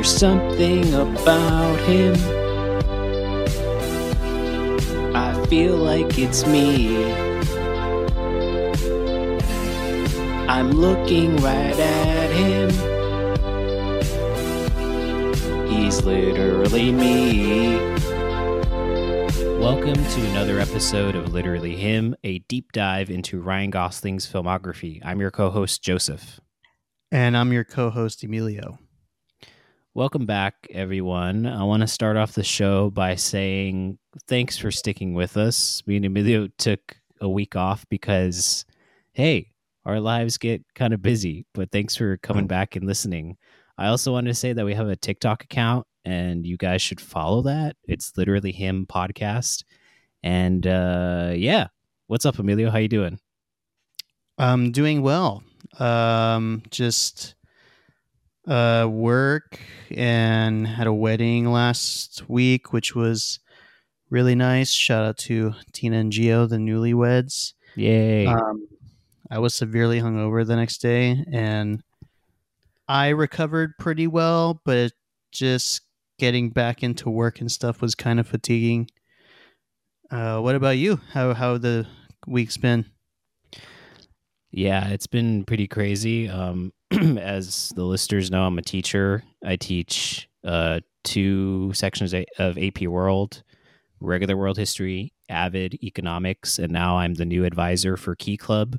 There's something about him. I feel like it's me. I'm looking right at him. He's literally me. Welcome to another episode of Literally Him, a deep dive into Ryan Gosling's filmography. I'm your co host, Joseph. And I'm your co host, Emilio. Welcome back, everyone. I want to start off the show by saying thanks for sticking with us. Me and Emilio took a week off because, hey, our lives get kind of busy, but thanks for coming back and listening. I also wanted to say that we have a TikTok account and you guys should follow that. It's literally him podcast. And uh yeah. What's up, Emilio? How you doing? I'm doing well. Um just uh work and had a wedding last week, which was really nice. Shout out to Tina and Gio, the newlyweds. Yay. Um I was severely hungover the next day and I recovered pretty well, but just getting back into work and stuff was kind of fatiguing. Uh, what about you? How how the week's been? Yeah, it's been pretty crazy. Um, as the listeners know, I'm a teacher. I teach uh, two sections of AP World, regular world history, avid economics, and now I'm the new advisor for Key Club.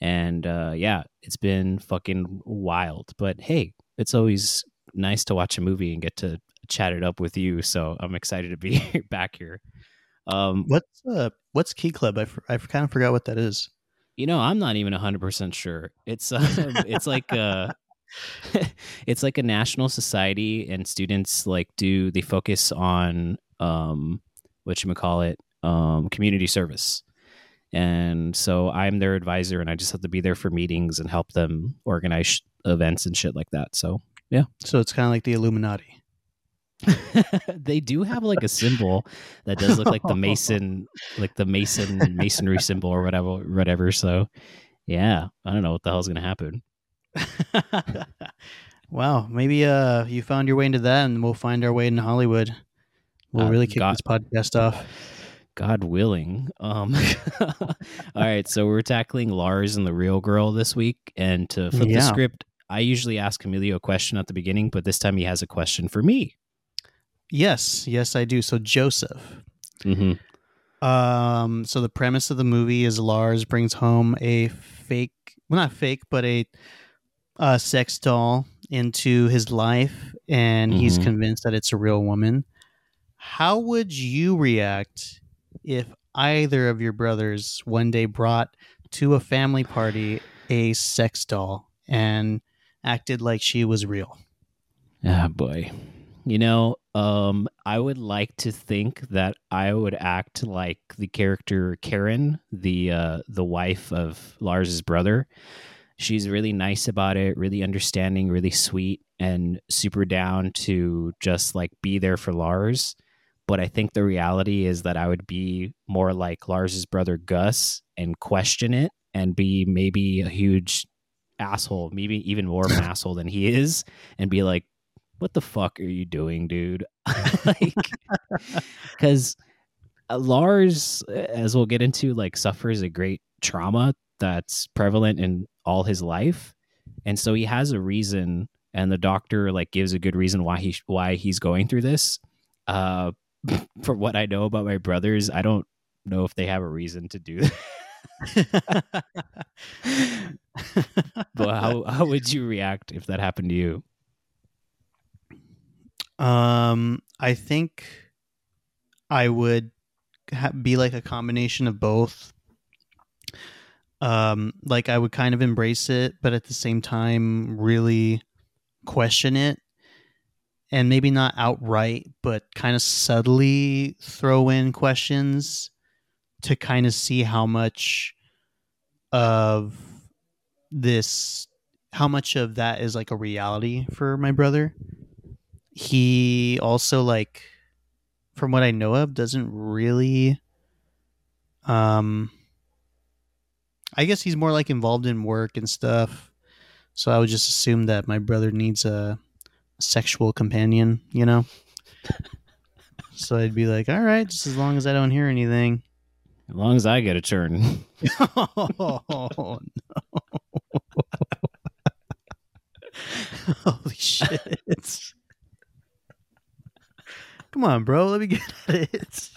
And uh, yeah, it's been fucking wild. But hey, it's always nice to watch a movie and get to chat it up with you. So I'm excited to be back here. Um, what's uh, what's Key Club? I, I kind of forgot what that is. You know, I'm not even 100% sure. It's uh, it's like uh it's like a national society and students like do they focus on um what you call it um community service. And so i'm their advisor and i just have to be there for meetings and help them organize sh- events and shit like that. So yeah. So it's kind of like the illuminati they do have like a symbol that does look like the mason like the mason masonry symbol or whatever whatever so yeah i don't know what the hell's gonna happen wow maybe uh you found your way into that and we'll find our way into hollywood we'll uh, really kick God, this podcast off god willing um all right so we're tackling lars and the real girl this week and to flip yeah. the script I usually ask Emilio a question at the beginning, but this time he has a question for me. Yes, yes, I do. So Joseph. Mm-hmm. Um, so the premise of the movie is Lars brings home a fake, well, not fake, but a, a sex doll into his life, and mm-hmm. he's convinced that it's a real woman. How would you react if either of your brothers one day brought to a family party a sex doll and acted like she was real? Ah, boy. You know, um, I would like to think that I would act like the character Karen, the uh, the wife of Lars's brother. She's really nice about it, really understanding, really sweet, and super down to just like be there for Lars. But I think the reality is that I would be more like Lars's brother Gus and question it and be maybe a huge asshole, maybe even more of an asshole than he is, and be like, what the fuck are you doing, dude? like, because uh, Lars, as we'll get into, like suffers a great trauma that's prevalent in all his life, and so he has a reason, and the doctor like gives a good reason why he why he's going through this. Uh, for what I know about my brothers, I don't know if they have a reason to do that. but how how would you react if that happened to you? Um, I think I would ha- be like a combination of both. Um, like I would kind of embrace it, but at the same time, really question it, and maybe not outright, but kind of subtly throw in questions to kind of see how much of this, how much of that is like a reality for my brother he also like from what I know of doesn't really um I guess he's more like involved in work and stuff. So I would just assume that my brother needs a sexual companion, you know. so I'd be like, all right, just as long as I don't hear anything. As long as I get a turn. oh no! Holy shit! Come on, bro. Let me get at it.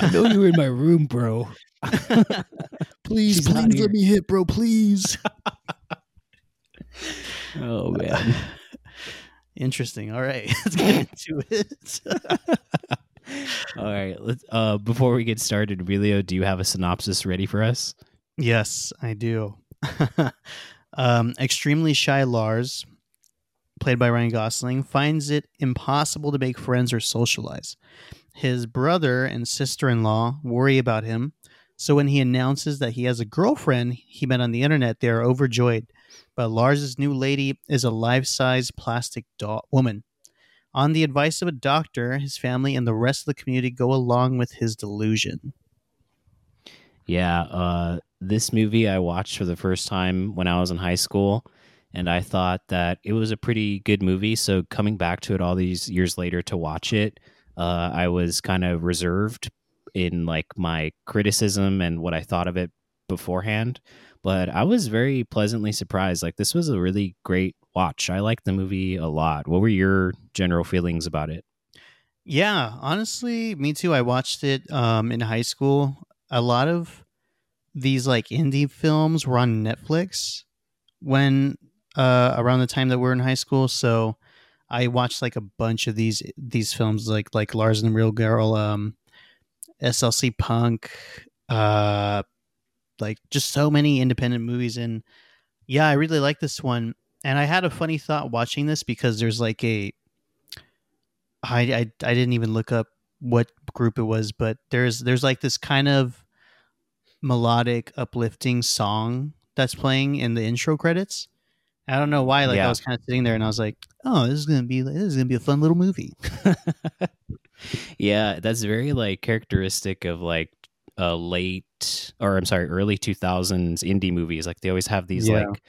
I know you were in my room, bro. please, She's please let me hit, bro. Please. Oh man. Interesting. All right, let's get into it. All right. Let's uh before we get started, Emilio, do you have a synopsis ready for us? yes, I do. um, extremely shy Lars, played by Ryan Gosling, finds it impossible to make friends or socialize. His brother and sister in law worry about him, so when he announces that he has a girlfriend he met on the internet, they are overjoyed. But Lars's new lady is a life size plastic doll woman. On the advice of a doctor, his family and the rest of the community go along with his delusion. Yeah, uh this movie I watched for the first time when I was in high school and I thought that it was a pretty good movie, so coming back to it all these years later to watch it, uh I was kind of reserved in like my criticism and what I thought of it beforehand, but I was very pleasantly surprised. Like this was a really great watch. I liked the movie a lot. What were your general feelings about it? Yeah, honestly, me too. I watched it um, in high school. A lot of these like indie films were on Netflix when uh, around the time that we are in high school. So I watched like a bunch of these these films, like like Lars and the Real Girl, um, SLC Punk, uh, like just so many independent movies. And yeah, I really like this one. And I had a funny thought watching this because there's like a I, I I didn't even look up what group it was, but there's there's like this kind of melodic, uplifting song that's playing in the intro credits. I don't know why. Like Yeah. I was kind of sitting there and I was like, "Oh, this is gonna be this is gonna be a fun little movie." yeah, that's very like characteristic of like a late or I'm sorry, early 2000s indie movies. Like they always have these Yeah. like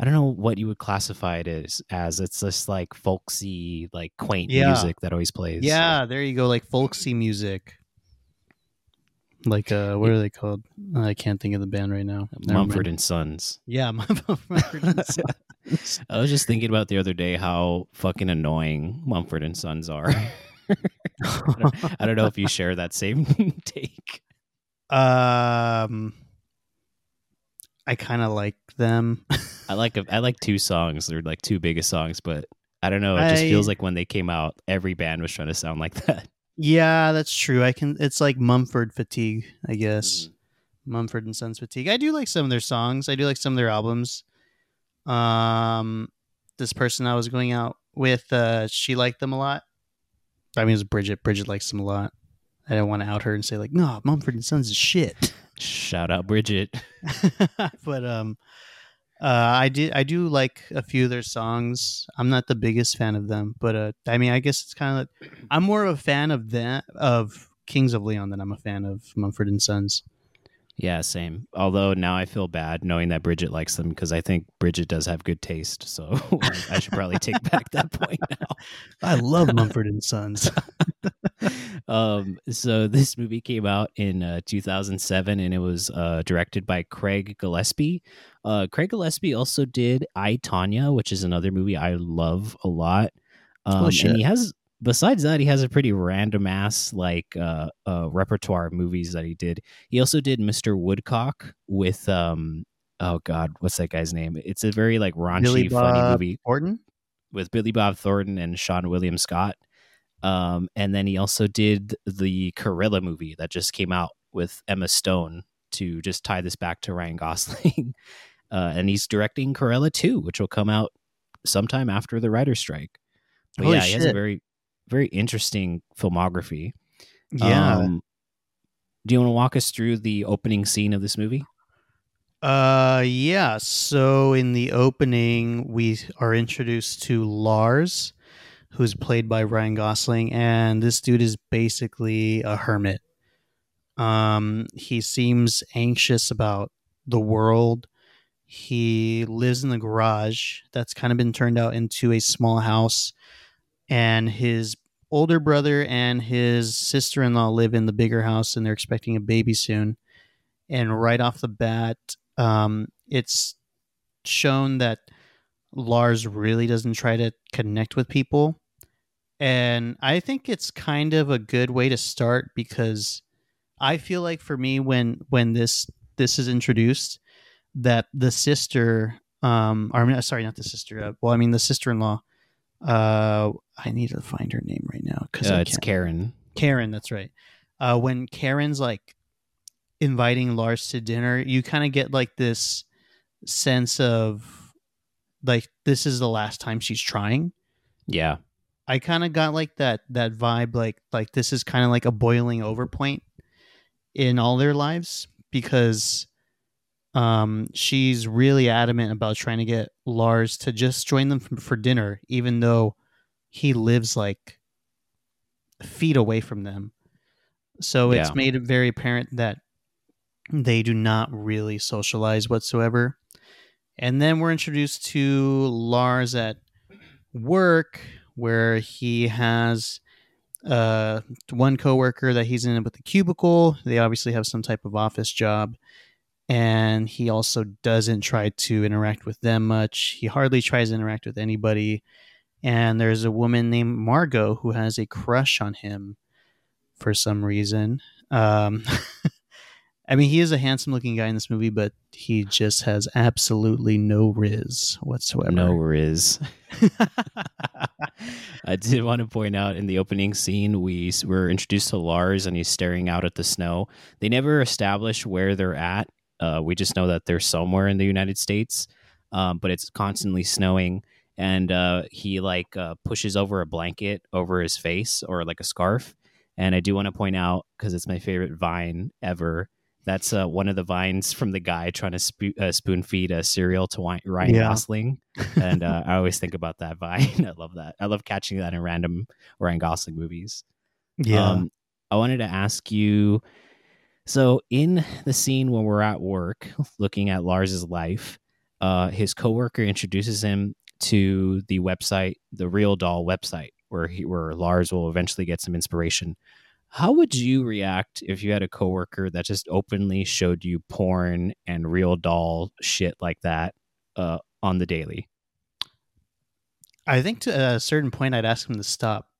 I don't know what you would classify it as as it's just like folksy, like quaint Yeah. music that always plays. Yeah, there you go, like folksy music. Like uh, what are they called? I can't think of the band right now. Never Mumford mind. and Sons. Yeah, Mumford and Sons. I was just thinking about the other day how fucking annoying Mumford and Sons are. I don't know if you share that same take. um, I kind of like them. I like I like two songs. They're like two biggest songs, but I don't know. It just feels like when they came out, every band was trying to sound like that. Yeah, that's true. I can. It's like Mumford fatigue, I guess. Mm-hmm. Mumford and Sons fatigue. I do like some of their songs. I do like some of their albums. Um, this person I was going out with, uh, she liked them a lot. I mean, it was Bridget. Bridget likes them a lot. I didn't want to out her and say like, no, Mumford and Sons is shit. Shout out Bridget. but um, uh, I did. I do like a few of their songs. I'm not the biggest fan of them, but uh, I mean, I guess it's kind of. Like, I'm more of a fan of that of Kings of Leon than I'm a fan of Mumford and Sons. Yeah, same. Although now I feel bad knowing that Bridget likes them because I think Bridget does have good taste. So I should probably take back that point now. I love Mumford and Sons. um, so this movie came out in uh, 2007 and it was uh, directed by Craig Gillespie. Uh, Craig Gillespie also did I Tonya, which is another movie I love a lot. Um, Oh, and he has, besides that, he has a pretty random ass like uh, uh, repertoire of movies that he did. He also did Mr. Woodcock with um, oh god, what's that guy's name? It's a very like raunchy, Billy funny Bob movie Orton. with Billy Bob Thornton and Seann William Scott. Um, and then he also did the Cruella movie that just came out with Emma Stone to just tie this back to Ryan Gosling. uh, and he's directing Cruella 2, which will come out sometime after the writer's strike. But Holy yeah, he has a very, very interesting filmography. Yeah. Um, do you want to walk us through the opening scene of this movie? Uh, yeah. So in the opening, we are introduced to Lars, who's played by Ryan Gosling, and this dude is basically a hermit. Um, he seems anxious about the world. he lives in the garage that's kind of been turned out into a small house and his older brother and his sister-in-law live in the bigger house and they're expecting a baby soon. And right off the bat um, it's shown that lars really doesn't try to connect with people. And i think it's kind of a good way to start because i feel like for me when when this this is introduced that the sister um or sorry not the sister uh, well i mean the sister-in-law uh i need to find her name right now because Uh, it's Karen. karen that's right uh when karen's like inviting lars to dinner you kind of get like this sense of like this is the last time she's trying Yeah. I kind of got like that that vibe like like this is kind of like a boiling over point in all their lives because um she's really adamant about trying to get Lars to just join them for, dinner even though he lives like feet away from them. So it's made it very apparent that they do not really socialize whatsoever. And then we're introduced to Lars at work where he has uh one coworker that he's in with the cubicle. They obviously have some type of office job and he also doesn't try to interact with them much. He hardly tries to interact with anybody. And there's a woman named Margot who has a crush on him for some reason. Um I mean, he is a handsome looking guy in this movie, but he just has absolutely no riz whatsoever. No riz. I did want to point out in the opening scene, we were introduced to Lars and he's staring out at the snow. They never establish where they're at. Uh, we just know that they're somewhere in the United States, um, but it's constantly snowing. And uh, he like uh, pushes over a blanket over his face or like a scarf. And I do want to point out because it's my favorite vine ever. That's uh, one of the vines from the guy trying to spo- uh, spoon feed a cereal to Ryan Yeah. Gosling and uh, I always think about that vine. I love that. I love catching that in random Ryan Gosling movies. Yeah. Um, I wanted to ask you. So in the scene when we're at work, looking at Lars's life, uh, his coworker introduces him to the website, the Real Doll website, where he where Lars will eventually get some inspiration. How would you react if you had a coworker that just openly showed you porn and real doll shit like that uh, on the daily? I think to a certain point, I'd ask him to stop.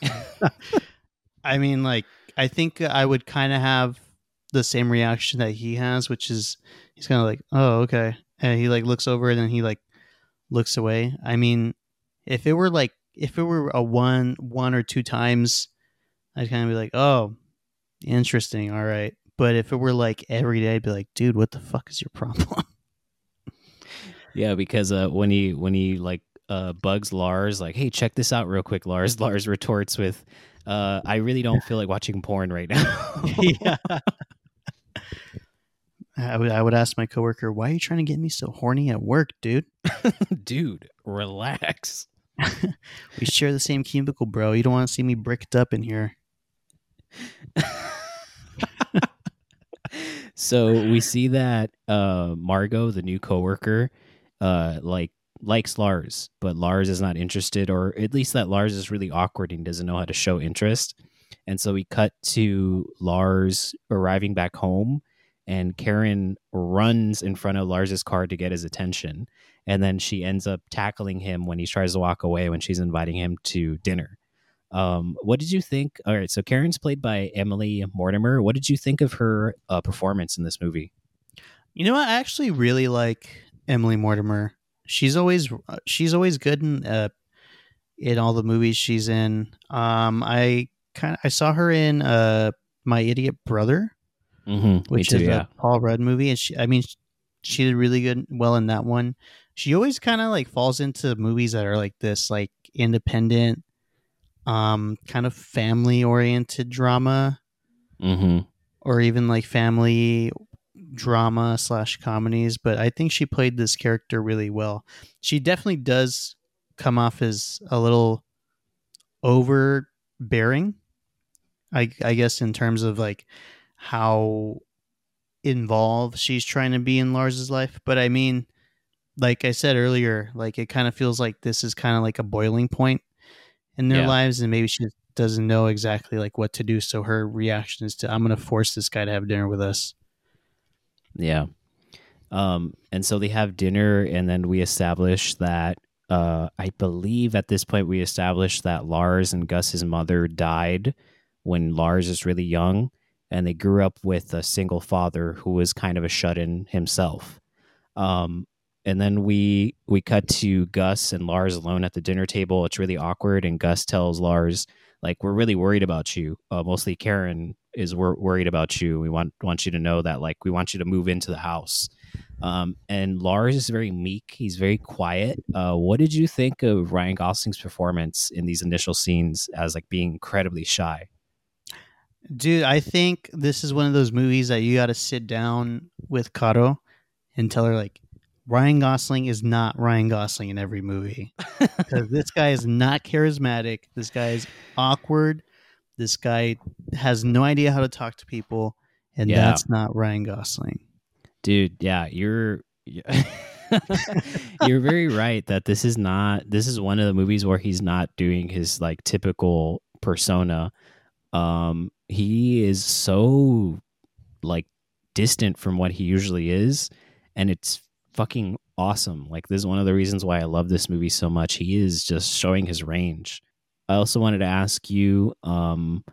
I mean, like, I think I would kind of have the same reaction that he has, which is he's kind of like, oh, okay. And he like looks over and then he like looks away. I mean, if it were like, if it were a one, one or two times, I'd kind of be like, oh, interesting. All right. But if it were like every day, I'd be like, dude, what the fuck is your problem? Yeah, because uh, when he when he like uh, bugs Lars, like, "Hey, check this out real quick," Lars Lars retorts with, uh, "I really don't feel like watching porn right now." yeah. I would, I would ask my coworker, why are you trying to get me so horny at work, dude? dude, relax. We share the same cubicle, bro. You don't want to see me bricked up in here. so we see that uh, Margot, the new coworker, uh, like likes Lars, but Lars is not interested, or at least that Lars is really awkward and doesn't know how to show interest. And so we cut to Lars arriving back home, and Karen runs in front of Lars's car to get his attention, and then she ends up tackling him when he tries to walk away when she's inviting him to dinner. Um, what did you think? All right, so Karen's played by Emily Mortimer. What did you think of her uh, performance in this movie? You know? I actually really like Emily Mortimer. She's always she's always good in uh, in all the movies she's in. Um, I kind of I saw her in uh, My Idiot Brother, Mm-hmm. which is a Paul Rudd movie, and she I mean she did really good well in that one. She always kind of like falls into movies that are like this, like independent, um, kind of family oriented drama, Mm-hmm. or even like family drama slash comedies. But I think she played this character really well. She definitely does come off as a little overbearing. I I guess in terms of like how involved she's trying to be in Lars's life. But I mean, like I said earlier, like it kind of feels like this is kind of like a boiling point in their Yeah. lives, and maybe she doesn't know exactly like what to do. So her reaction is to, "I'm going to force this guy to have dinner with us." Yeah. Um, and so they have dinner, and then we establish that uh, I believe at this point we established that Lars and Gus's mother died when Lars is really young, and they grew up with a single father who was kind of a shut in himself. Um, and then we we cut to Gus and Lars alone at the dinner table. It's really awkward, and Gus tells Lars, "Like we're really worried about you. Uh, mostly Karen is wor- worried about you. We want want you to know that. Like we want you to move into the house." Um, and Lars is very meek. He's very quiet. Uh, what did you think of Ryan Gosling's performance in these initial scenes as like being incredibly shy? Dude, I think this is one of those movies that you got to sit down with Caro and tell her like Ryan Gosling is not Ryan Gosling in every movie because this guy is not charismatic. This guy is awkward. This guy has no idea how to talk to people, and Yeah. that's not Ryan Gosling. dude yeah you're you're very right that this is not this is one of the movies where he's not doing his like typical persona um he is so like distant from what he usually is and it's fucking awesome. Like this is one of the reasons why i love this movie so much. He is just showing his range. I also wanted to ask you um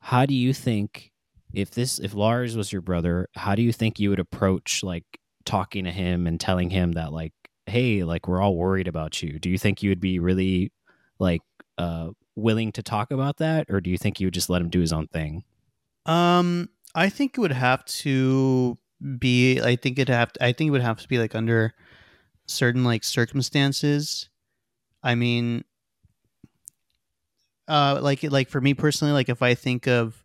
how do you think if this if Lars was your brother, how do you think you would approach like talking to him and telling him that like, hey, like we're all worried about you? Do you think you would be really like uh willing to talk about that, or do you think you would just let him do his own thing? Um, I think it would have to be. I think it have. I think it would have to be like under certain like circumstances. I mean, uh, like like for me personally, like if I think of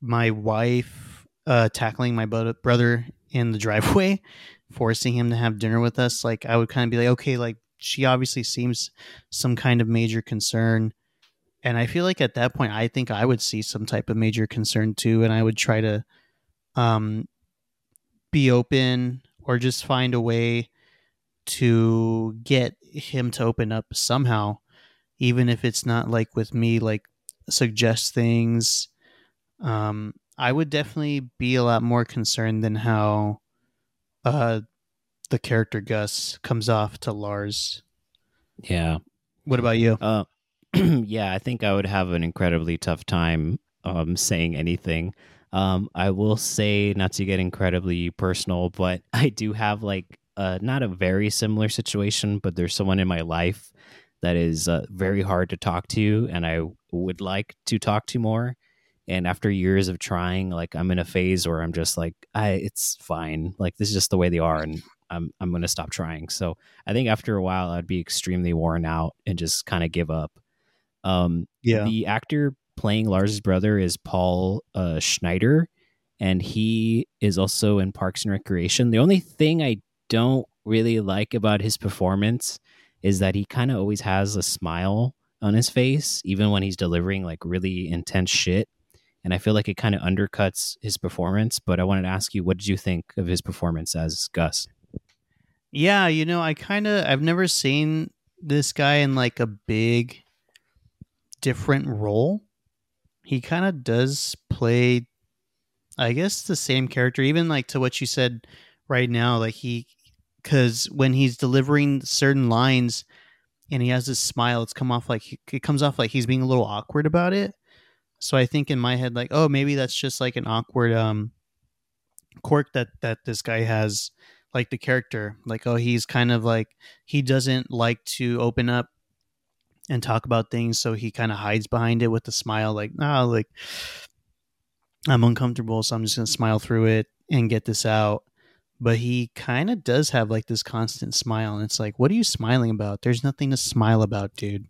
my wife uh tackling my brother in the driveway, forcing him to have dinner with us, like I would kind of be like, okay, like she obviously seems some kind of major concern. And I feel like at that point, I think I would see some type of major concern too, and I would try to um, be open or just find a way to get him to open up somehow, even if it's not like with me, like suggest things. Um, I would definitely be a lot more concerned than how uh, the character Gus comes off to Lars. Yeah. What about you? Uh, yeah, I think I would have an incredibly tough time um, saying anything. Um, I will say, not to get incredibly personal, but I do have like uh, not a very similar situation, but there's someone in my life that is uh, very hard to talk to, and I would like to talk to more. And after years of trying, like I'm in a phase where I'm just like, I, it's fine. Like this is just the way they are, and I'm I'm gonna stop trying. So I think after a while, I'd be extremely worn out and just kind of give up. Um, Yeah. the actor playing Lars's brother is Paul uh, Schneider, and he is also in Parks and Recreation. The only thing I don't really like about his performance is that he kind of always has a smile on his face, even when he's delivering like really intense shit. And I feel like it kind of undercuts his performance. But I wanted to ask you, what did you think of his performance as Gus? Yeah, you know, I kind of I've never seen this guy in like a big different role. He kind of does play I guess the same character even like to what you said right now like he cuz when he's delivering certain lines and he has this smile it's come off like he, it comes off like he's being a little awkward about it. So I think in my head like oh maybe that's just like an awkward um quirk that that this guy has like the character like oh he's kind of like he doesn't like to open up and talk about things so he kind of hides behind it with a smile like nah like i'm uncomfortable so i'm just gonna smile through it and get this out. But he kind of does have like this constant smile and it's like what are you smiling about? There's nothing to smile about dude.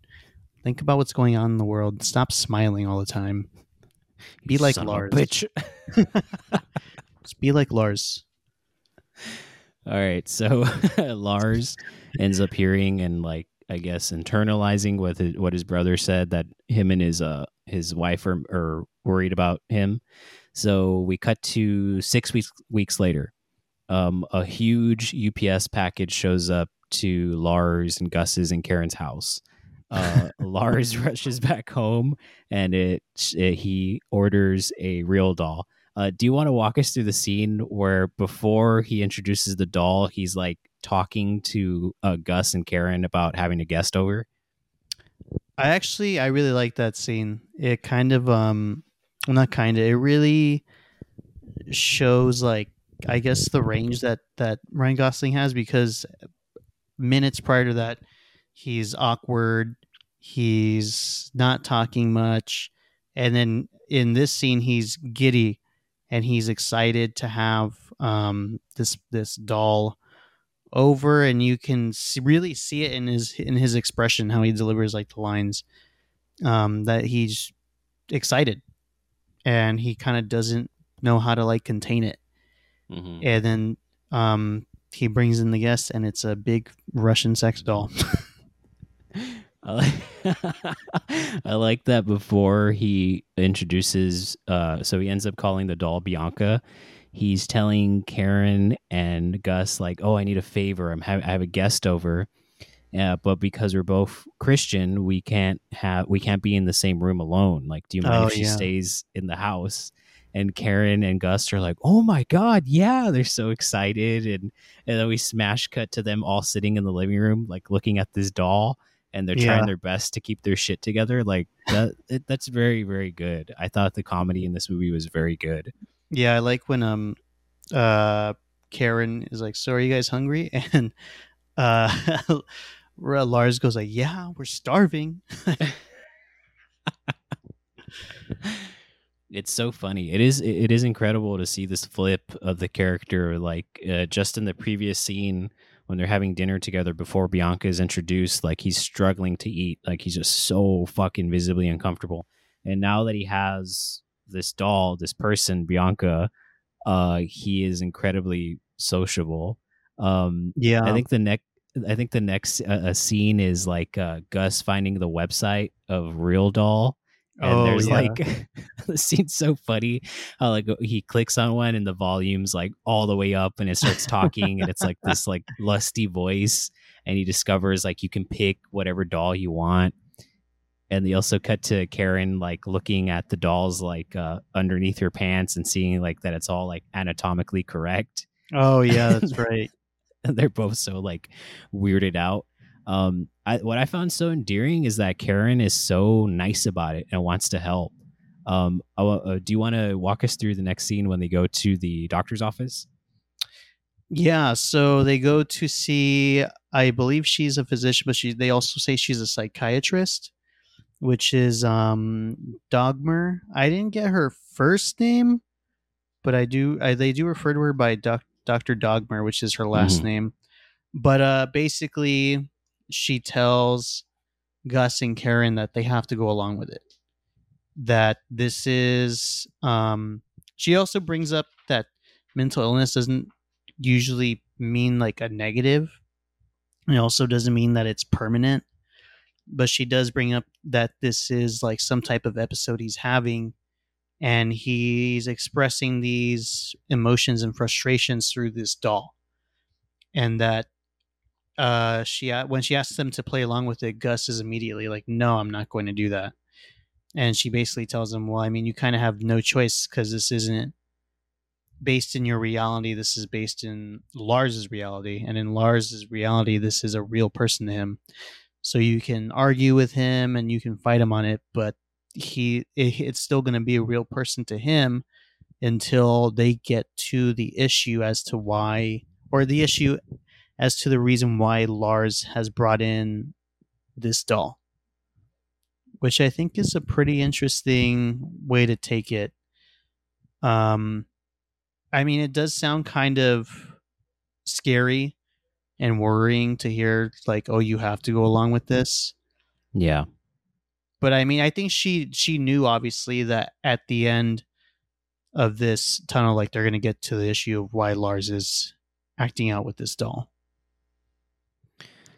Think about what's going on in the world. Stop smiling all the time. Be You like Lars. bitch. just be like lars. All right, so Lars ends up hearing and like I guess internalizing what his, what his brother said that him and his uh his wife are, are worried about him. So we cut to six weeks weeks later, um, a huge UPS package shows up to Lars and Gus's and Karen's house. Uh, Lars rushes back home and it, it he orders a real doll. Uh, do you want to walk us through the scene where before he introduces the doll, he's like talking to uh, Gus and Karen about having a guest over? I actually I really like that scene. It kind of um not kind of it really shows like I guess the range that that Ryan Gosling has because minutes prior to that he's awkward, he's not talking much, and then in this scene he's giddy and he's excited to have um this this doll over and you can see, really see it in his in his expression how he delivers like the lines um that he's excited and he kind of doesn't know how to like contain it Mm-hmm. and then um he brings in the guest and it's a big russian sex doll I like, I like that before he introduces uh so he ends up calling the doll Bianca. He's telling Karen and Gus like, "Oh, I need a favor. I'm ha- I have a guest over." Yeah, but because we're both Christian, we can't have we can't be in the same room alone. Like, do you mind Oh, if she yeah. stays in the house? And Karen and Gus are like, "Oh my god, yeah!" They're so excited, and and then we smash cut to them all sitting in the living room, like looking at this doll, and they're Yeah. trying their best to keep their shit together. Like that, it, that's very, very good. I thought the comedy in this movie was very good. Yeah i like when um uh karen is like so are you guys hungry and uh lars goes like yeah we're starving It's so funny. It is. It is incredible to see this flip of the character. Like uh, just in the previous scene when they're having dinner together before Bianca is introduced, like he's struggling to eat. Like he's just so fucking visibly uncomfortable. And now that he has this doll, this person, Bianca, uh, he is incredibly sociable. Um, yeah I think the next. I think the next uh, uh, scene is like uh, Gus finding the website of Real Doll, and Oh, there's yeah. like the scene's so funny. How like he clicks on one and the volume's like all the way up, and it starts talking, and it's like this like lusty voice, and he discovers like you can pick whatever doll you want. And they also cut to Karen like looking at the dolls like uh, underneath her pants and seeing like that it's all like anatomically correct oh yeah that's right they're both so like weirded out. Um, I, what I found so endearing is that Karen is so nice about it and wants to help. Um, I uh, do you want to walk us through the next scene when they go to the doctor's office? Yeah, so they go to see. I believe she's a physician, but she. They also say she's a psychiatrist, which is um Dagmar. I didn't get her first name, but I do. I, they do refer to her by doc, Doctor Dagmar, which is her last Mhm. name. But uh, basically, she tells Gus and Karen that they have to go along with it. That this is. Um, she also brings up that mental illness doesn't usually mean like a negative. It also doesn't mean that it's permanent. But she does bring up that this is like some type of episode he's having and he's expressing these emotions and frustrations through this doll. And that uh she when she asks them to play along with it, Gus is immediately like, "No, I'm not going to do that." And she basically tells him, "Well, I mean, you kind of have no choice because this isn't based in your reality. This is based in Lars's reality, and in Lars's reality, this is a real person to him. So you can argue with him and you can fight him on it, but he it, it's still going to be a real person to him until they get to the issue as to why, or the issue as to the reason why Lars has brought in this doll." Which I think is a pretty interesting way to take it. Um, I mean, it does sound kind of scary and worrying to hear, like, oh, you have to go along with this. Yeah, But I mean, I think she she knew obviously that at the end of this tunnel, like they're gonna get to the issue of why Lars is acting out with this doll.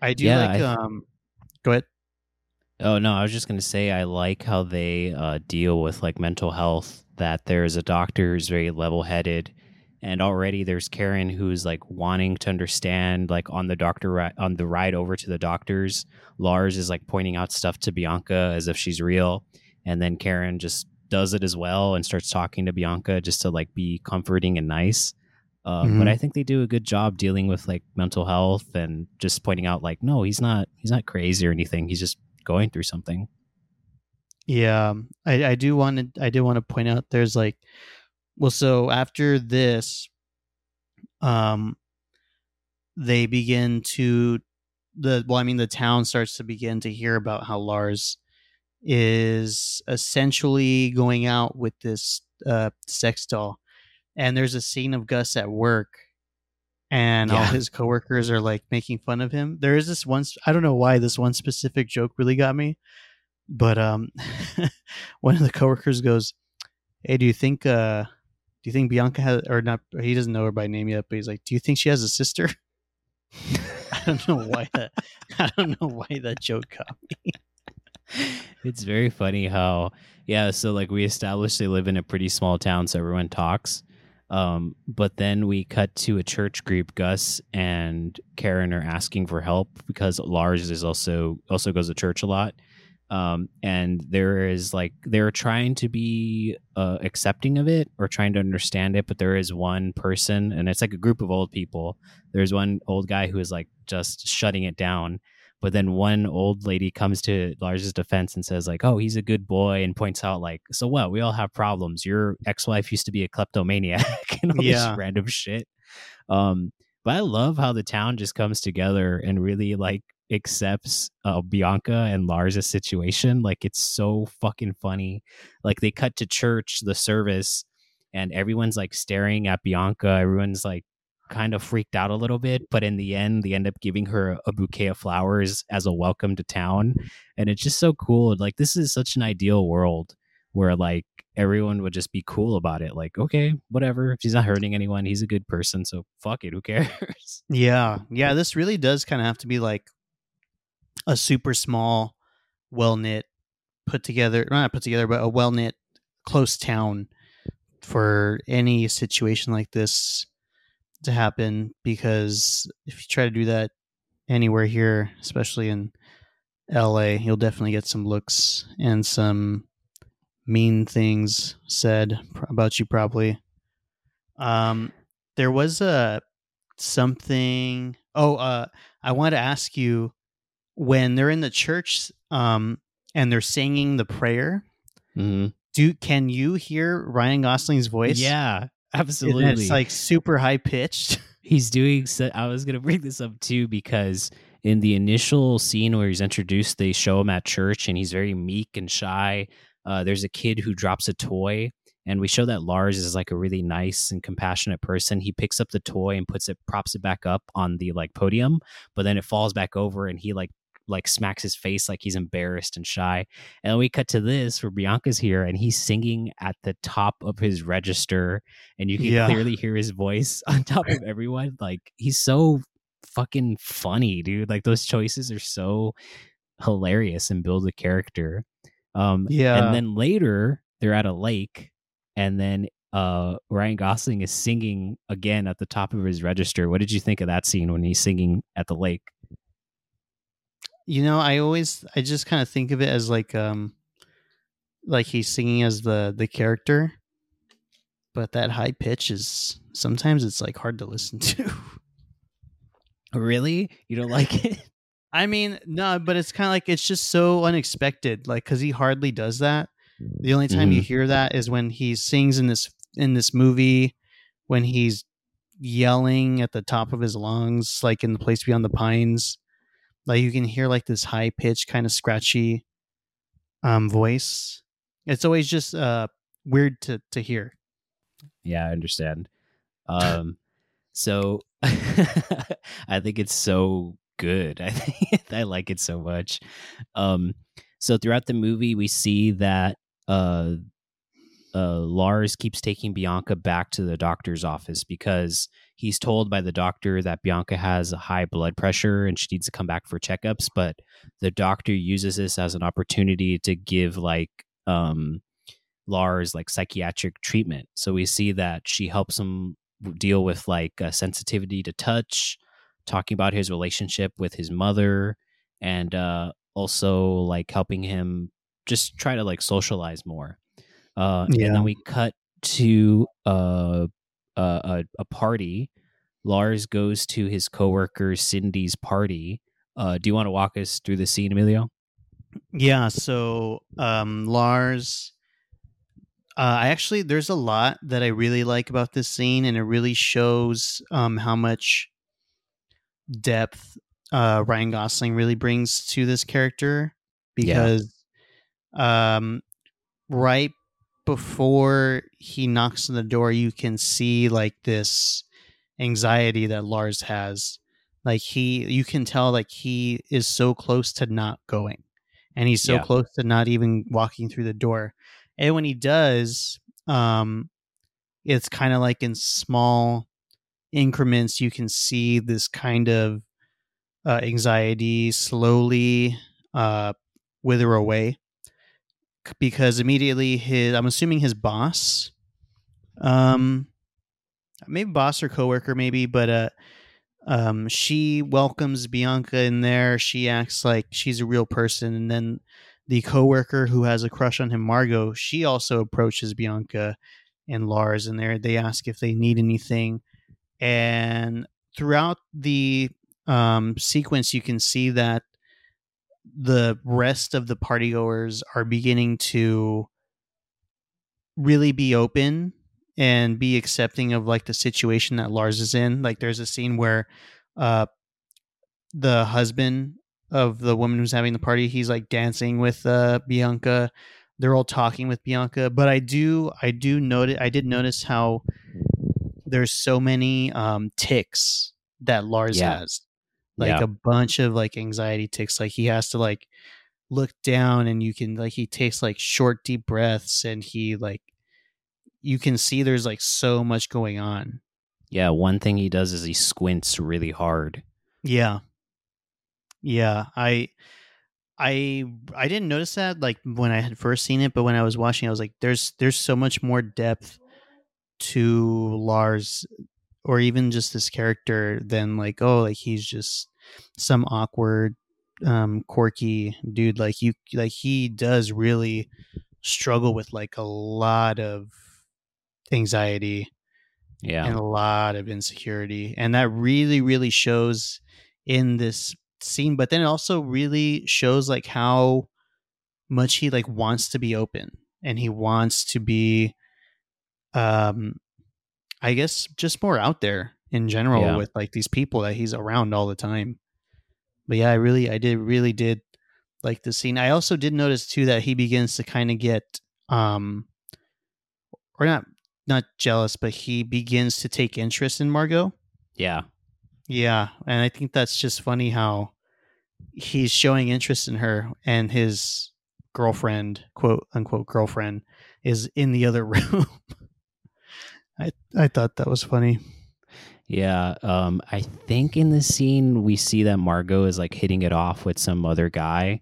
I do Yeah, like. I- um, go ahead. Oh no, I was just gonna say I like how they uh, deal with like mental health. That there's a doctor who's very level-headed, and already there's Karen who's like wanting to understand like on the doctor ri- on the ride over to the doctors Lars is like pointing out stuff to Bianca as if she's real and then Karen just does it as well and starts talking to Bianca just to like be comforting and nice uh, Mhm. but I think they do a good job dealing with like mental health and just pointing out like no he's not he's not crazy or anything he's just going through something Yeah, I, I do want to I do want to point out there's like well so after this um they begin to the well I mean the town starts to begin to hear about how Lars is essentially going out with this uh sex doll and there's a scene of Gus at work and all Yeah. his coworkers are like making fun of him. There is this one I don't know why this one specific joke really got me but um one of the coworkers goes hey do you think uh do you think bianca has or not he doesn't know her by name yet but he's like do you think she has a sister? I don't know why that i don't know why that joke got me. It's very funny how yeah so like we established they live in a pretty small town so everyone talks um, but then we cut to a church group gus and karen are asking for help because lars is also also goes to church a lot um, and there is like they're trying to be uh, accepting of it or trying to understand it but there is one person and it's like a group of old people there's one old guy who is like just shutting it down but then one old lady comes to Lars's defense and says, like, oh, he's a good boy, and points out, like, so what? We all have problems. Your ex wife used to be a kleptomaniac and all Yeah. this random shit. Um, but I love how the town just comes together and really like accepts uh, Bianca and Lars' situation. Like it's so fucking funny. Like they cut to church, the service, and everyone's like staring at Bianca. Everyone's like kind of freaked out a little bit, but in the end, they end up giving her a bouquet of flowers as a welcome to town. And it's just so cool. Like, this is such an ideal world where, like, everyone would just be cool about it. Like, okay, whatever. If he's not hurting anyone, he's a good person. So fuck it. Who cares? yeah yeah this really does kind of have to be like a super small well knit put together not put together but a well knit close town for any situation like this to happen because if you try to do that anywhere here, especially in LA, you'll definitely get some looks and some mean things said about you probably. Um there was a something oh uh I wanted to ask you when they're in the church um and they're singing the prayer Mm-hmm. do can you hear Ryan Gosling's voice? Yeah, And absolutely. It's like super high pitched. he's doing so i was going to bring this up too because in the initial scene where he's introduced they show him at church and he's very meek and shy uh, there's a kid who drops a toy and we show that lars is like a really nice and compassionate person he picks up the toy and puts it props it back up on the like podium but then it falls back over and he like like smacks his face like he's embarrassed and shy and we cut to this where bianca's here and he's singing at the top of his register and you can Yeah. clearly hear his voice on top of everyone. Like he's so fucking funny, dude. Like those choices are so hilarious and build a character. Um, Yeah. and then later they're at a lake, and then uh, Ryan Gosling is singing again at the top of his register. What did you think of that scene when he's singing at the lake? You know, I always I just kind of think of it as like um like he's singing as the the character. But that high pitch is sometimes it's like hard to listen to. Really, you don't like it? I mean, no, but it's kind of like it's just so unexpected like cuz he hardly does that. The only time you Mhm. hear that is when he sings in this in this movie when he's yelling at the top of his lungs like in the place beyond the pines. Like you can hear like this high pitched kind of scratchy um voice. It's always just uh weird to to hear. Yeah, I understand. Um, so I think it's so good. I think I like it so much. Um, so throughout the movie, we see that uh, uh, Lars keeps taking Bianca back to the doctor's office because he's told by the doctor that Bianca has a high blood pressure and she needs to come back for checkups. But the doctor uses this as an opportunity to give like um, Lars like psychiatric treatment. So we see that she helps him deal with like uh, sensitivity to touch, talking about his relationship with his mother, and uh, also like helping him just try to like socialize more. Uh, Yeah. And then we cut to uh, a, a a party. Lars goes to his coworker Cindy's party. Uh, do you want to walk us through the scene, Emilio? Yeah, so um Lars uh, I actually there's a lot that I really like about this scene and it really shows um how much depth uh Ryan Gosling really brings to this character because um right before he knocks on the door you can see like this anxiety that Lars has. Like he you can tell like he is so close to not going and he's so Yeah. close to not even walking through the door. And when he does um it's kind of like in small increments you can see this kind of uh, anxiety slowly uh wither away because immediately his i'm assuming his boss um maybe boss or coworker maybe but uh um she welcomes bianca in there. She acts like she's a real person. And then the coworker who has a crush on him margot she also approaches bianca and lars and there. They ask if they need anything. And throughout the um sequence you can see that the rest of the partygoers are beginning to really be open and be accepting of like the situation that Lars is in. Like there's a scene where uh the husband of the woman who's having the party, he's like dancing with uh Bianca. They're all talking with Bianca, but I do I do notice I did notice how there's so many um ticks that Lars Yeah. has. Like Yeah. a bunch of like anxiety ticks. Like he has to like look down and you can like he takes like short deep breaths and he like you can see there's like so much going on. Yeah, one thing he does is he squints really hard. Yeah. Yeah, I I I didn't notice that like when I had first seen it, but when I was watching I was like there's there's so much more depth to Lars or even just this character than like oh like he's just some awkward um quirky dude like you like he does really struggle with like a lot of anxiety Yeah. and a lot of insecurity and that really really shows in this scene but then it also really shows like how much he like wants to be open and he wants to be um i guess just more out there in general Yeah. with like these people that he's around all the time but yeah i really i did really did like the scene i also did notice too that he begins to kind of get um or not not jealous but he begins to take interest in margot yeah. yeah, and I think that's just funny how he's showing interest in her and his girlfriend, quote unquote girlfriend, is in the other room. I I thought that was funny. Yeah. Um, I think in the scene we see that Margot is like hitting it off with some other guy,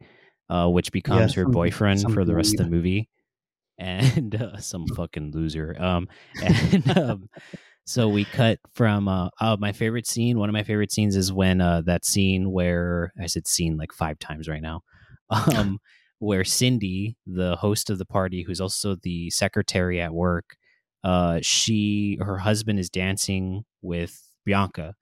uh, which becomes her some- boyfriend some for the rest of the movie. And uh, some fucking loser. Um, and um, so we cut from uh, uh, my favorite scene. One of my favorite scenes is when uh, that scene where I said scene like five times right now. Um, where Cindy, the host of the party, who's also the secretary at work, uh, she her husband is dancing with Bianca,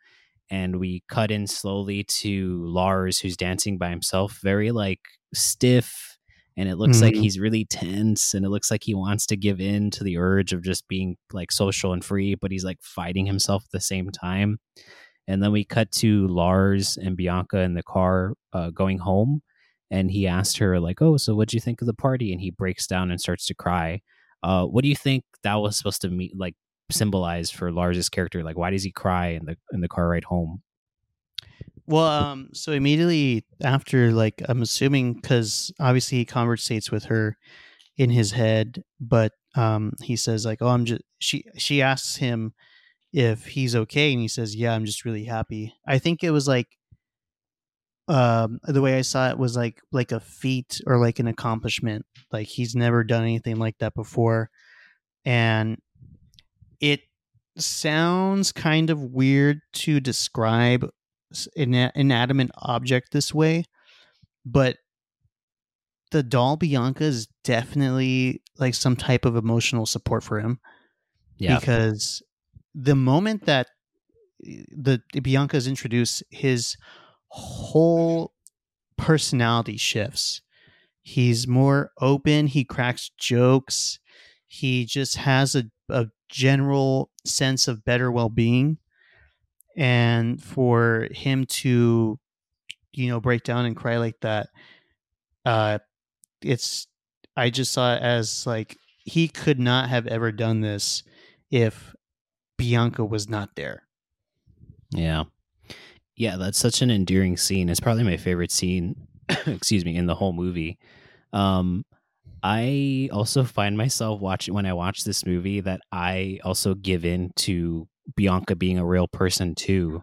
and we cut in slowly to Lars, who's dancing by himself, very like stiff, and it looks like Mhm. he's really tense, and it looks like he wants to give in to the urge of just being like social and free, but he's like fighting himself at the same time. And then we cut to Lars and Bianca in the car uh, going home, and he asked her like, "Oh, so what'd you think of the party?" And he breaks down and starts to cry. Uh, what do you think that was supposed to mean, like symbolize for Lars's character? Like, why does he cry in the in the car ride home? Well, um, so immediately after, like, I'm assuming because obviously he conversates with her in his head, but um, he says like, "Oh, I'm just." She she asks him if he's okay, and he says, "Yeah, I'm just really happy." I think it was like, um, the way I saw it was like like a feat or like an accomplishment. Like he's never done anything like that before, and it sounds kind of weird to describe an inanimate object this way, but the doll Bianca is definitely like some type of emotional support for him. Yeah. Because the moment that eh, the Bianca is introduced, his whole personality shifts. He's more open, he cracks jokes, he just has a, a general sense of better well being. And for him to, you know, break down and cry like that, uh, it's, I just saw it as like he could not have ever done this if Bianca was not there. Yeah. Yeah, that's such an endearing scene. It's probably my favorite scene, excuse me, in the whole movie. Um, I also find myself watching when I watch this movie that I also give in to Bianca being a real person too.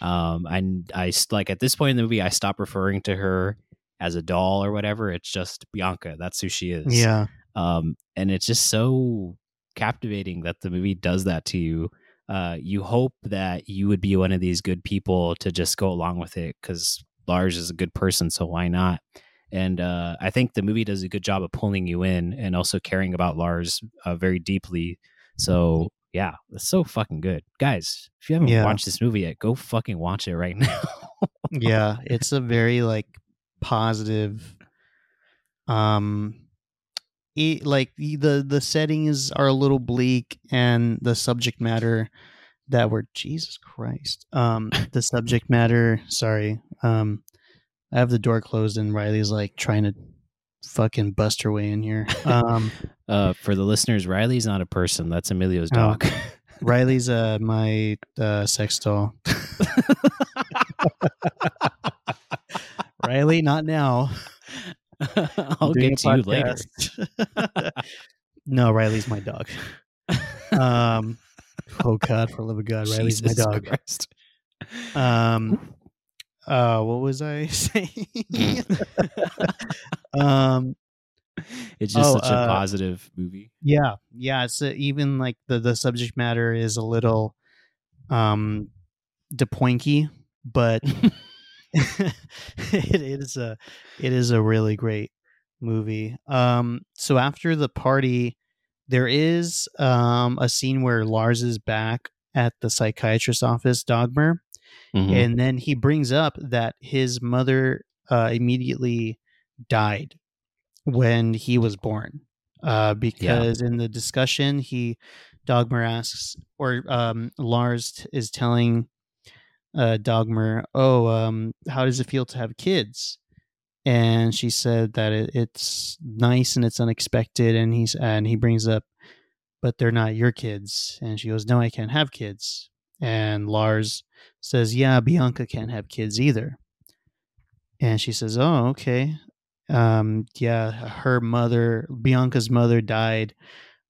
Um, and I like at this point in the movie, I stop referring to her as a doll or whatever. It's just Bianca. That's who she is. Yeah. Um, and it's just so captivating that the movie does that to you. Uh, you hope that you would be one of these good people to just go along with it because Lars is a good person, so why not? And uh, I think the movie does a good job of pulling you in and also caring about Lars uh, very deeply. So yeah, it's so fucking good, guys. If you haven't yeah. watched this movie yet, go fucking watch it right now. yeah, it's a very like positive. Um, it, like the the settings are a little bleak, and the subject matter that were Jesus Christ. Um, the subject matter. Sorry. Um, I have the door closed and Riley's like trying to fucking bust her way in here. Um, uh, for the listeners, Riley's not a person. That's Emilio's oh. dog. Riley's uh my uh, sex doll. Riley, not now. I'll get to you later. no, Riley's my dog. Um, oh God, for love of God, Riley's Jesus my dog. Christ. Um, uh what was i saying um it's just oh, such a uh, positive movie yeah yeah it's a, even like the the subject matter is a little um depoinky but it, is a it is a really great movie um so after the party there is um a scene where lars is back at the psychiatrist's office Dagmar Mm-hmm. And then he brings up that his mother uh, immediately died when he was born. Uh, because yeah. in the discussion, he Dagmar asks, or um, Lars is telling uh, Dagmar, "Oh, um, how does it feel to have kids?" And she said that it, it's nice and it's unexpected. And he's and he brings up, "But they're not your kids." And she goes, "No, I can't have kids." And Lars says, Yeah, Bianca can't have kids either. And she says, Oh, okay. Um, yeah, her mother, Bianca's mother, died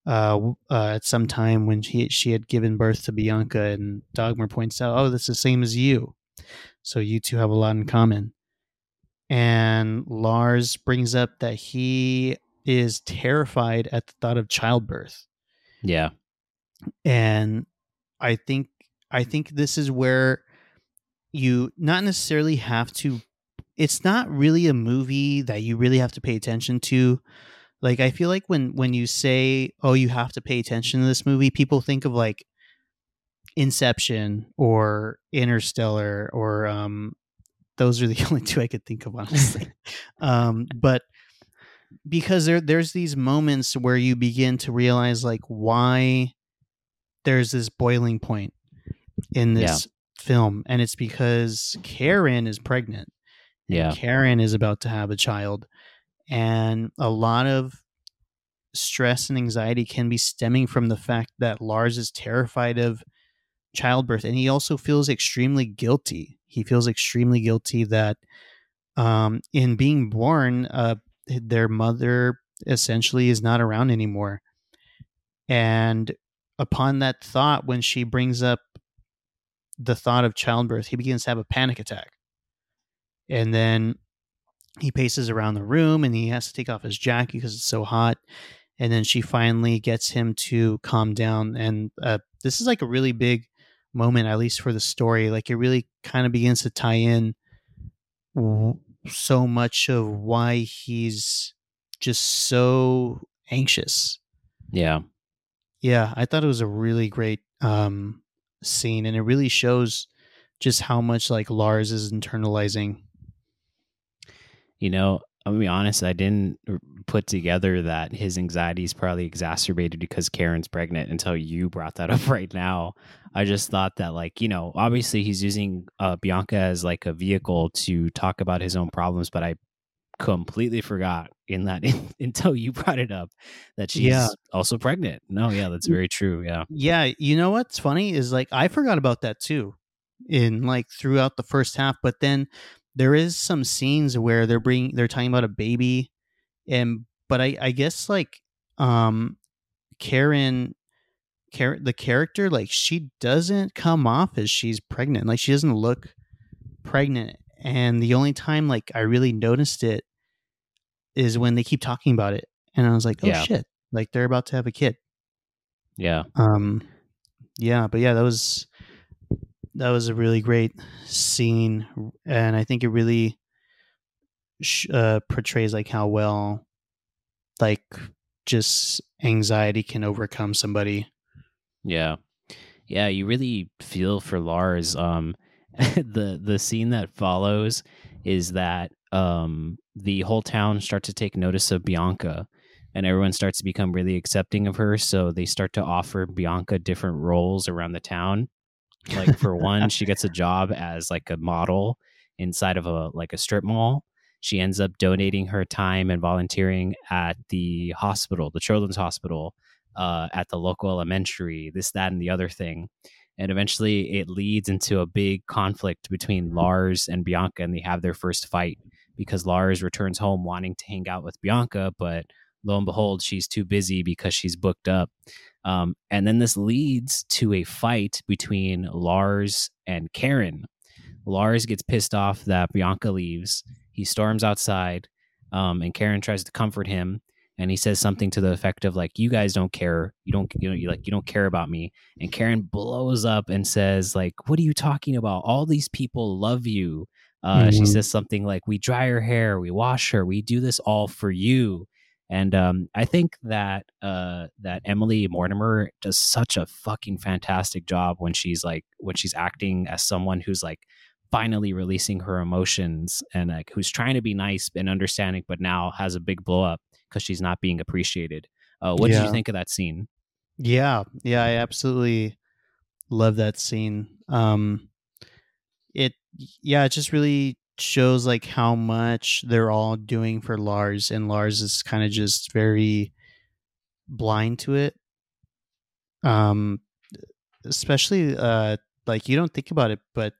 uh, uh, at some time when she she had given birth to Bianca, and Dagmar points out, "Oh, that's the same as you, so you two have a lot in common." And Lars brings up that he is terrified at the thought of childbirth. Yeah, and I think I think this is where you not necessarily have to it's not really a movie that you really have to pay attention to. Like I feel like when when you say, "Oh, you have to pay attention to this movie," people think of like Inception or Interstellar or um those are the only two I could think of honestly. um but because there there's these moments where you begin to realize like why there's this boiling point in this yeah. film, and it's because Karen is pregnant. Yeah, Karen is about to have a child, and a lot of stress and anxiety can be stemming from the fact that Lars is terrified of childbirth, and he also feels extremely guilty. He feels extremely guilty that um, in being born, uh, their mother essentially is not around anymore. And upon that thought, when she brings up the thought of childbirth, he begins to have a panic attack. And then he paces around the room and he has to take off his jacket because it's so hot. and then she finally gets him to calm down. And uh, this is like a really big moment, at least for the story. Like it really kind of begins to tie in so much of why he's just so anxious. Yeah. Yeah, I thought it was a really great um scene and it really shows just how much like Lars is internalizing. You know, I'll be honest, I didn't put together that his anxiety is probably exacerbated because Karen's pregnant until you brought that up right now. I just thought that, like, you know, obviously he's using uh, Bianca as like a vehicle to talk about his own problems, but I completely forgot in that in, until you brought it up that she's yeah. also pregnant. No, yeah, that's very true. Yeah. Yeah. You know what's funny is like I forgot about that too in like throughout the first half, but then there is some scenes where they're bringing they're talking about a baby and but I I guess like um Karen Karen the character like she doesn't come off as she's pregnant. Like she doesn't look pregnant. And the only time like I really noticed it is when they keep talking about it. And I was like, "Oh yeah. shit. Like they're about to have a kid." Yeah. Um yeah, but yeah, that was that was a really great scene, and I think it really uh, portrays like how well, like, just anxiety can overcome somebody. Yeah, yeah, you really feel for Lars. Um, the the scene that follows is that um the whole town starts to take notice of Bianca and everyone starts to become really accepting of her so they start to offer Bianca different roles around the town like for one, she gets a job as like a model inside of a like a strip mall. She ends up donating her time and volunteering at the hospital, the children's hospital, uh, at the local elementary, this, that, and the other thing. And eventually it leads into a big conflict between Lars and Bianca, and they have their first fight because Lars returns home wanting to hang out with Bianca, but lo and behold, she's too busy because she's booked up. Um, and then this leads to a fight between Lars and Karen. Lars gets pissed off that Bianca leaves. He storms outside, um, and Karen tries to comfort him. And he says something to the effect of like, "You guys don't care. You don't, you know, you like, you don't care about me." And Karen blows up and says, "Like, what are you talking about? All these people love you." Uh, mm-hmm. She says something like, "We dry her hair, we wash her, we do this all for you." And um, I think that uh, that Emily Mortimer does such a fucking fantastic job when she's like when she's acting as someone who's like finally releasing her emotions and like who's trying to be nice and understanding, but now has a big blow up because she's not being appreciated. Uh, what yeah. did you think of that scene? Yeah, yeah, I absolutely love that scene. Um, it, yeah, it just really shows like how much they're all doing for Lars, and Lars is kind of just very blind to it. Um, especially uh, like you don't think about it, but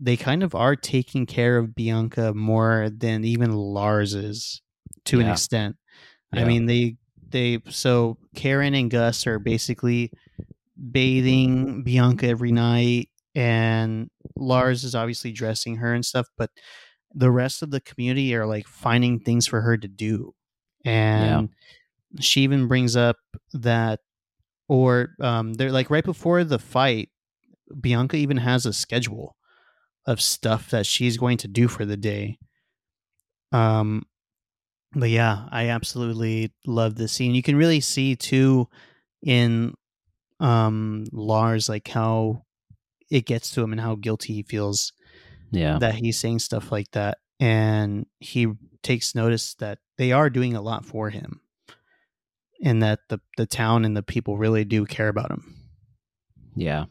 they kind of are taking care of Bianca more than even Lars is to yeah. an extent. Yeah. I mean, they they so Karen and Gus are basically bathing Bianca every night and Lars is obviously dressing her and stuff, but the rest of the community are like finding things for her to do. And yeah. she even brings up that, or um, they're like right before the fight, Bianca even has a schedule of stuff that she's going to do for the day. Um, but yeah, I absolutely love this scene. You can really see too in um Lars like how it gets to him and how guilty he feels yeah. that he's saying stuff like that and he takes notice that they are doing a lot for him and that the the town and the people really do care about him. Yeah.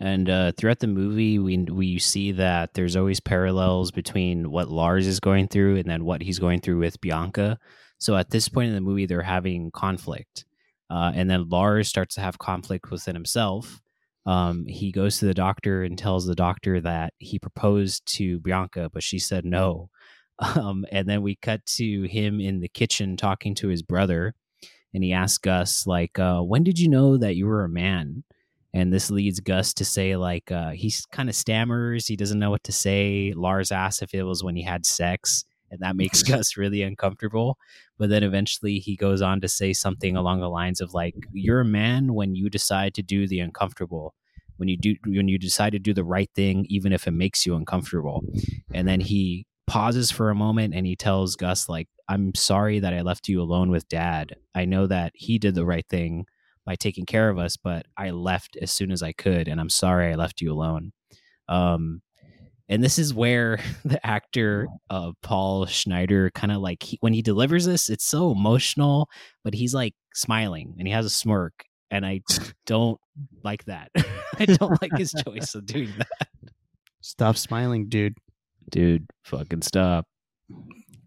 And uh, throughout the movie, we we see that there's always parallels between what Lars is going through and then what he's going through with Bianca. So at this point in the movie, they're having conflict, uh, and then Lars starts to have conflict within himself, um, he goes to the doctor and tells the doctor that he proposed to Bianca, but she said no. Um, and then we cut to him in the kitchen talking to his brother, and he asks Gus, like, uh, "When did you know that you were a man?" And this leads Gus to say, like, uh, he kind of stammers, he doesn't know what to say. Lars asks if it was when he had sex, and that makes Gus really uncomfortable. But then eventually he goes on to say something along the lines of like, "You're a man when you decide to do the uncomfortable." When you do, when you decide to do the right thing, even if it makes you uncomfortable, and then he pauses for a moment and he tells Gus like, "I'm sorry that I left you alone with Dad. I know that he did the right thing by taking care of us, but I left as soon as I could, and I'm sorry I left you alone." Um, and this is where the actor uh, Paul Schneider kind of like he, when he delivers this, it's so emotional, but he's like smiling and he has a smirk, and I don't like that. I don't like his choice of doing that. Stop smiling, dude. Dude, fucking stop.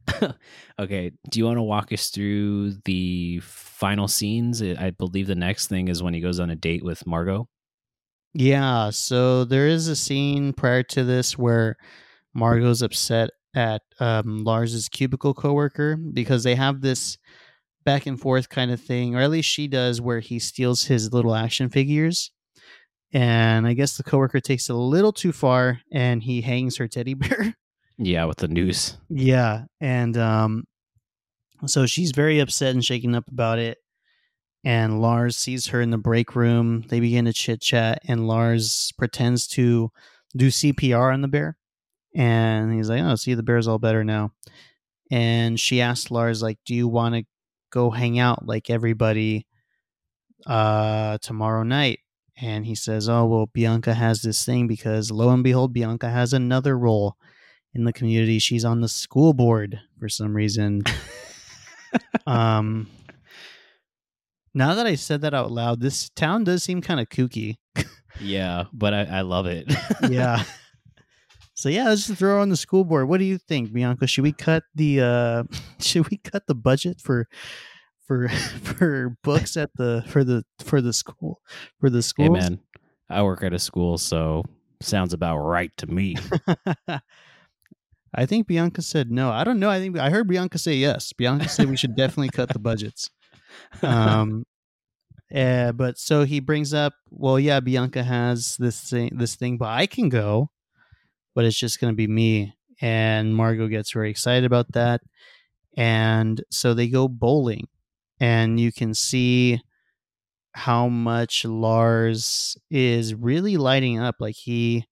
okay, do you want to walk us through the final scenes? I believe the next thing is when he goes on a date with Margot. Yeah, so there is a scene prior to this where Margot's upset at um, Lars's cubicle coworker because they have this back and forth kind of thing, or at least she does, where he steals his little action figures. And I guess the coworker takes it a little too far and he hangs her teddy bear. Yeah, with the noose. Yeah, and um, so she's very upset and shaken up about it. And Lars sees her in the break room. They begin to chit chat, and Lars pretends to do CPR on the bear. And he's like, "Oh, see, the bear's all better now." And she asks Lars, "Like, do you want to go hang out like everybody uh, tomorrow night?" And he says, "Oh, well, Bianca has this thing because lo and behold, Bianca has another role." in the community. She's on the school board for some reason. um, now that I said that out loud, this town does seem kind of kooky. yeah, but I, I love it. yeah. So yeah, let's just throw on the school board. What do you think, Bianca? Should we cut the uh should we cut the budget for for for books at the for the for the school for the school? Hey man, I work at a school, so sounds about right to me. I think Bianca said no. I don't know. I think I heard Bianca say yes. Bianca said we should definitely cut the budgets. Um, uh, but so he brings up, well, yeah, Bianca has this thing, this thing, but I can go, but it's just going to be me. And Margot gets very excited about that, and so they go bowling, and you can see how much Lars is really lighting up. Like he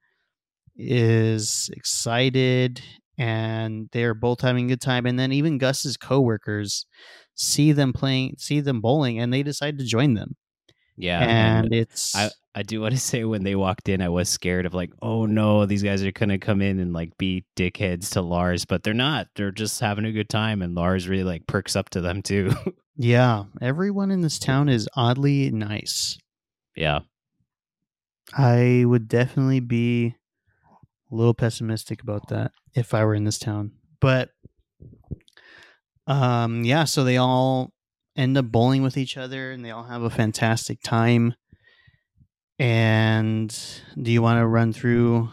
is excited and they're both having a good time. And then even Gus's coworkers see them playing, see them bowling, and they decide to join them. Yeah, and, and it's I I do want to say when they walked in, I was scared of like, oh no, these guys are gonna come in and like be dickheads to Lars, but they're not. They're just having a good time, and Lars really like perks up to them too. yeah, everyone in this town is oddly nice. Yeah, I would definitely be a little pessimistic about that if I were in this town. But um yeah, so they all end up bowling with each other and they all have a fantastic time. And do you want to run through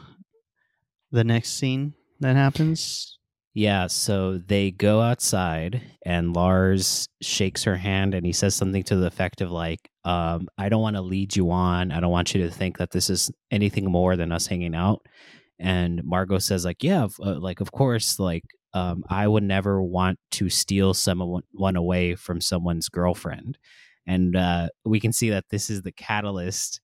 the next scene that happens? Yeah, so they go outside and Lars shakes her hand and he says something to the effect of like, um, I don't want to lead you on. I don't want you to think that this is anything more than us hanging out and margot says like yeah uh, like of course like um, i would never want to steal someone away from someone's girlfriend and uh, we can see that this is the catalyst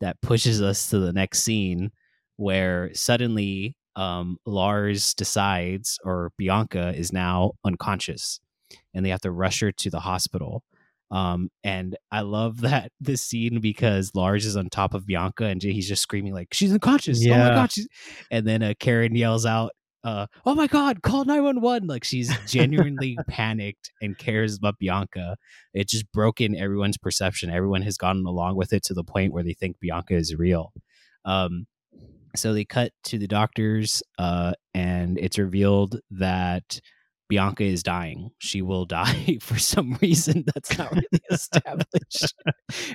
that pushes us to the next scene where suddenly um, lars decides or bianca is now unconscious and they have to rush her to the hospital um, and I love that this scene because Lars is on top of Bianca and he's just screaming like she's unconscious. Yeah. Oh my god! She's... And then uh, Karen yells out, uh, "Oh my god! Call nine one one!" Like she's genuinely panicked and cares about Bianca. It just broken everyone's perception. Everyone has gone along with it to the point where they think Bianca is real. Um, so they cut to the doctors, uh, and it's revealed that Bianca is dying. She will die for some reason that's not really established.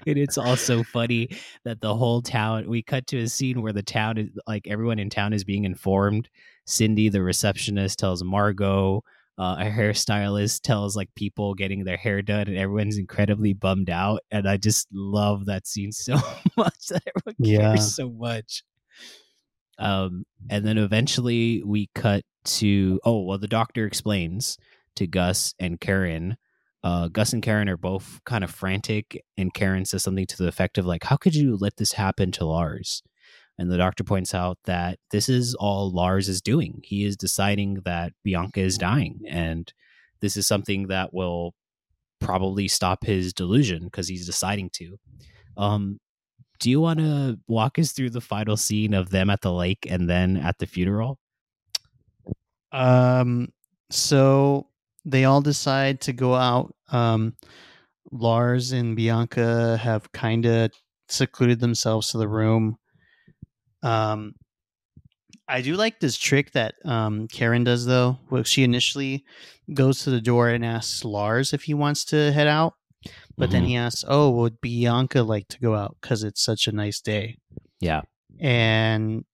and it's also funny that the whole town, we cut to a scene where the town is like everyone in town is being informed. Cindy, the receptionist, tells Margot, uh, a hairstylist tells like people getting their hair done, and everyone's incredibly bummed out. And I just love that scene so much that everyone cares yeah. so much. Um, and then eventually we cut to oh well, the doctor explains to Gus and Karen. Uh, Gus and Karen are both kind of frantic, and Karen says something to the effect of like, "How could you let this happen to Lars?" And the doctor points out that this is all Lars is doing. He is deciding that Bianca is dying, and this is something that will probably stop his delusion because he's deciding to. Um, do you want to walk us through the final scene of them at the lake and then at the funeral? Um, so they all decide to go out. Um, Lars and Bianca have kind of secluded themselves to the room. Um, I do like this trick that um, Karen does, though. Where she initially goes to the door and asks Lars if he wants to head out, but mm-hmm. then he asks, "Oh, would Bianca like to go out because it's such a nice day?" Yeah, and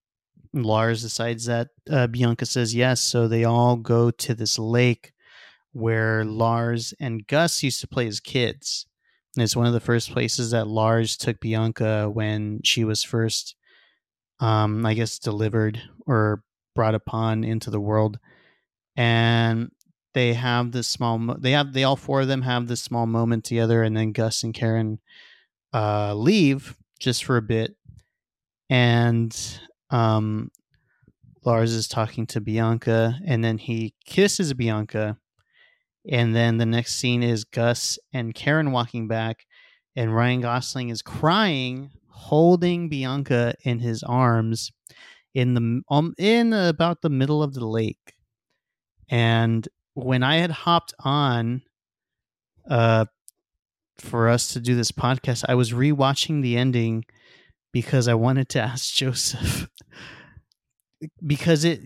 Lars decides that uh, Bianca says yes, so they all go to this lake where Lars and Gus used to play as kids. And it's one of the first places that Lars took Bianca when she was first, um, I guess, delivered or brought upon into the world. And they have this small, mo- they have, they all four of them have this small moment together, and then Gus and Karen uh, leave just for a bit. And um, Lars is talking to Bianca, and then he kisses Bianca. And then the next scene is Gus and Karen walking back, and Ryan Gosling is crying, holding Bianca in his arms in the um, in about the middle of the lake. And when I had hopped on uh for us to do this podcast, I was rewatching the ending because I wanted to ask Joseph because it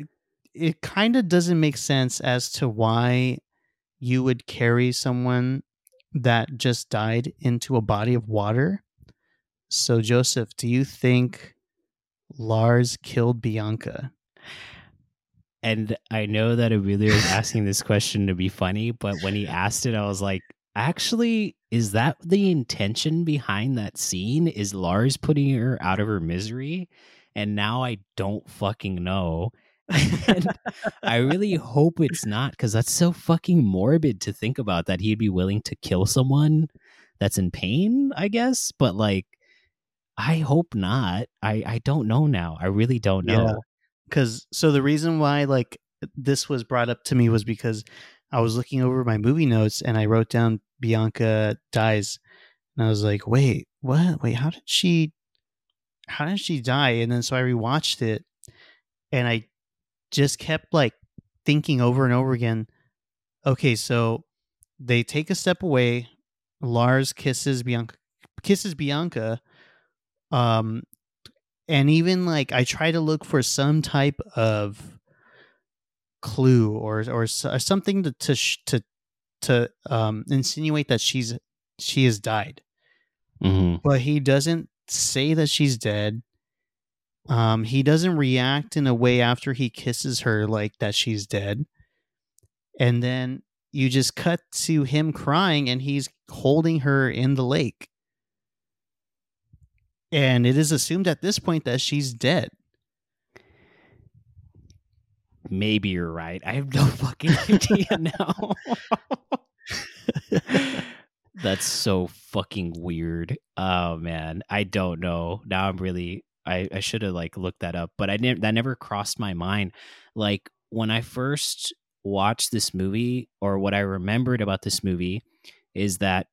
it kind of doesn't make sense as to why you would carry someone that just died into a body of water. So Joseph, do you think Lars killed Bianca? And I know that Emilio is asking this question to be funny, but when he asked it, I was like, actually, is that the intention behind that scene? Is Lars putting her out of her misery? And now I don't fucking know. I really hope it's not because that's so fucking morbid to think about that he'd be willing to kill someone that's in pain, I guess. But like, I hope not. I I don't know now. I really don't know. Because so the reason why like this was brought up to me was because I was looking over my movie notes and I wrote down Bianca dies. And I was like, wait, what? Wait, how did she how did she die? And then so I rewatched it and I just kept like thinking over and over again, okay, so they take a step away, Lars kisses Bianca kisses Bianca. Um and even like I try to look for some type of clue or or, or something to to to to um, insinuate that she's she has died, mm-hmm. but he doesn't say that she's dead. Um, he doesn't react in a way after he kisses her like that she's dead, and then you just cut to him crying, and he's holding her in the lake, and it is assumed at this point that she's dead maybe you're right. I have no fucking idea now. That's so fucking weird. Oh man, I don't know. Now I'm really I I should have like looked that up, but I didn't that never crossed my mind. Like when I first watched this movie or what I remembered about this movie is that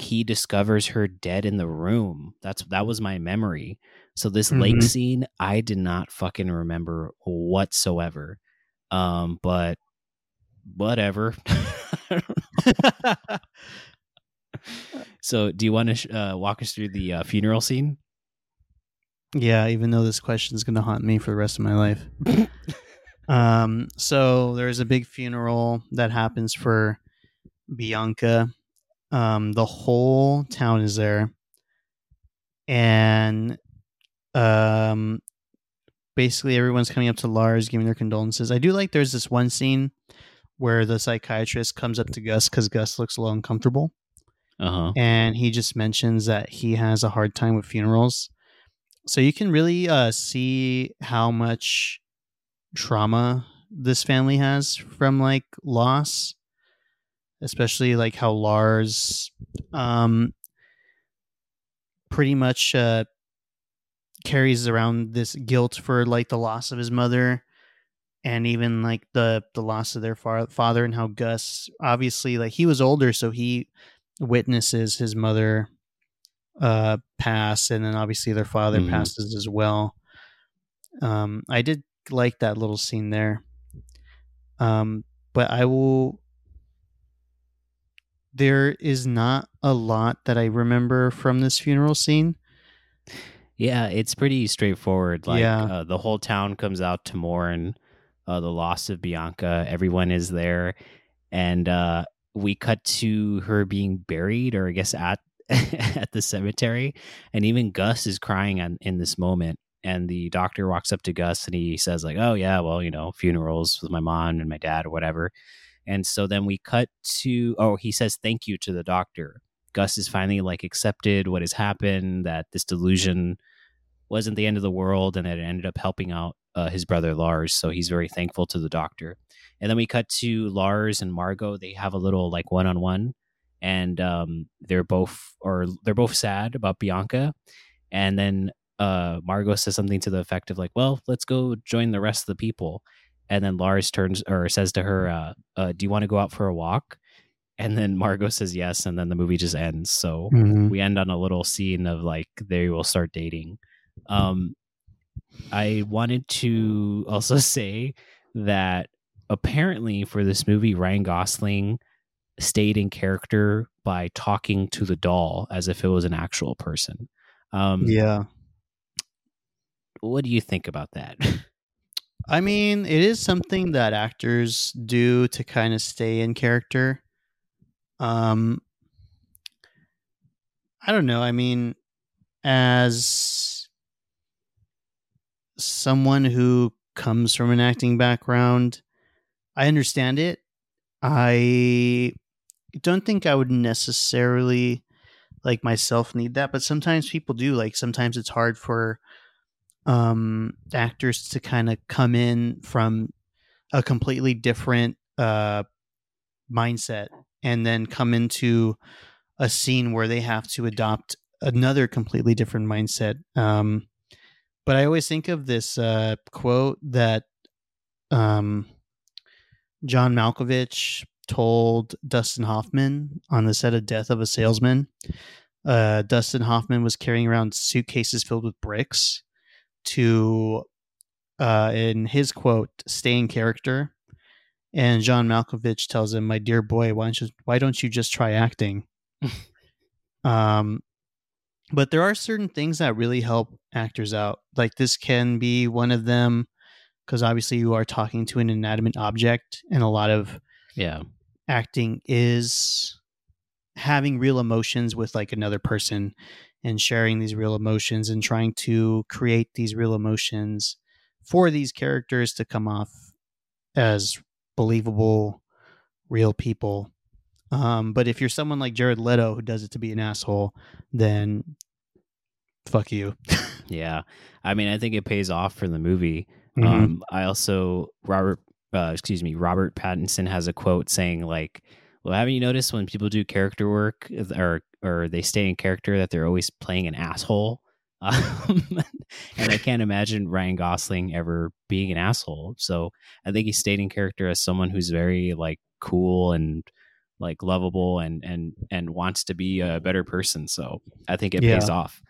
he discovers her dead in the room. That's that was my memory. So this mm-hmm. lake scene I did not fucking remember whatsoever. Um, but whatever. so, do you want to sh- uh, walk us through the uh, funeral scene? Yeah, even though this question is going to haunt me for the rest of my life. um, so there's a big funeral that happens for Bianca. Um, the whole town is there, and um, basically everyone's coming up to Lars giving their condolences. I do like there's this one scene where the psychiatrist comes up to Gus because Gus looks a little uncomfortable. Uh-huh. And he just mentions that he has a hard time with funerals. so you can really uh, see how much trauma this family has from like loss especially like how lars um pretty much uh carries around this guilt for like the loss of his mother and even like the the loss of their fa- father and how gus obviously like he was older so he witnesses his mother uh pass and then obviously their father Mhm. passes as well um i did like that little scene there um but i will there is not a lot that i remember from this funeral scene Yeah, it's pretty straightforward. Like Yeah. uh, the whole town comes out to mourn uh, the loss of Bianca. Everyone is there, and uh, we cut to her being buried, or I guess at at the cemetery. And even Gus is crying on, in this moment. And the doctor walks up to Gus and he says, like, "Oh yeah, well, you know, funerals with my mom and my dad or whatever." And so then we cut to oh, he says thank you to the doctor. Gus is finally like accepted what has happened, that this delusion wasn't the end of the world and that it ended up helping out uh, his brother Lars. So he's very thankful to the doctor. And then we cut to Lars and Margot. They have a little like one on one, and um, they're both or they're both sad about Bianca. And then uh, Margot says something to the effect of like, "Well, let's go join the rest of the people." And then Lars turns or says to her, uh, uh, "Do you want to go out for a walk?" And then Margot says yes, and then the movie just ends. So we end on a little scene of like they will start dating. Um, I wanted to also say that apparently for this movie, Ryan Gosling stayed in character by talking to the doll as if it was an actual person. Um, yeah What do you think about that? I mean, it is something that actors do to kind of stay in character. Um I don't know. I mean, as someone who comes from an acting background, I understand it. I don't think I would necessarily like myself need that, but sometimes people do. Like sometimes it's hard for um actors to kind of come in from a completely different uh mindset and then come into a scene where they have to adopt another completely different mindset um but i always think of this uh quote that um john malkovich told dustin hoffman on the set of death of a salesman uh dustin hoffman was carrying around suitcases filled with bricks to uh in his quote stay in character and john malkovich tells him my dear boy why don't you why don't you just try acting? Um but there are certain things that really help actors out. Like this can be one of them because obviously you are talking to an inanimate object and a lot of yeah. acting is having real emotions with like another person and sharing these real emotions and trying to create these real emotions for these characters to come off as believable real people um, but if you're someone like jared leto who does it to be an asshole then fuck you Yeah. I mean, I think it pays off for the movie. Mhm. Um, I also Robert, uh, excuse me, Robert Pattinson has a quote saying like, "Well, haven't you noticed when people do character work or or they stay in character that they're always playing an asshole?" Um, and I can't imagine Ryan Gosling ever being an asshole. So I think he stayed in character as someone who's very like cool and like lovable and and and wants to be a better person. So I think it pays off.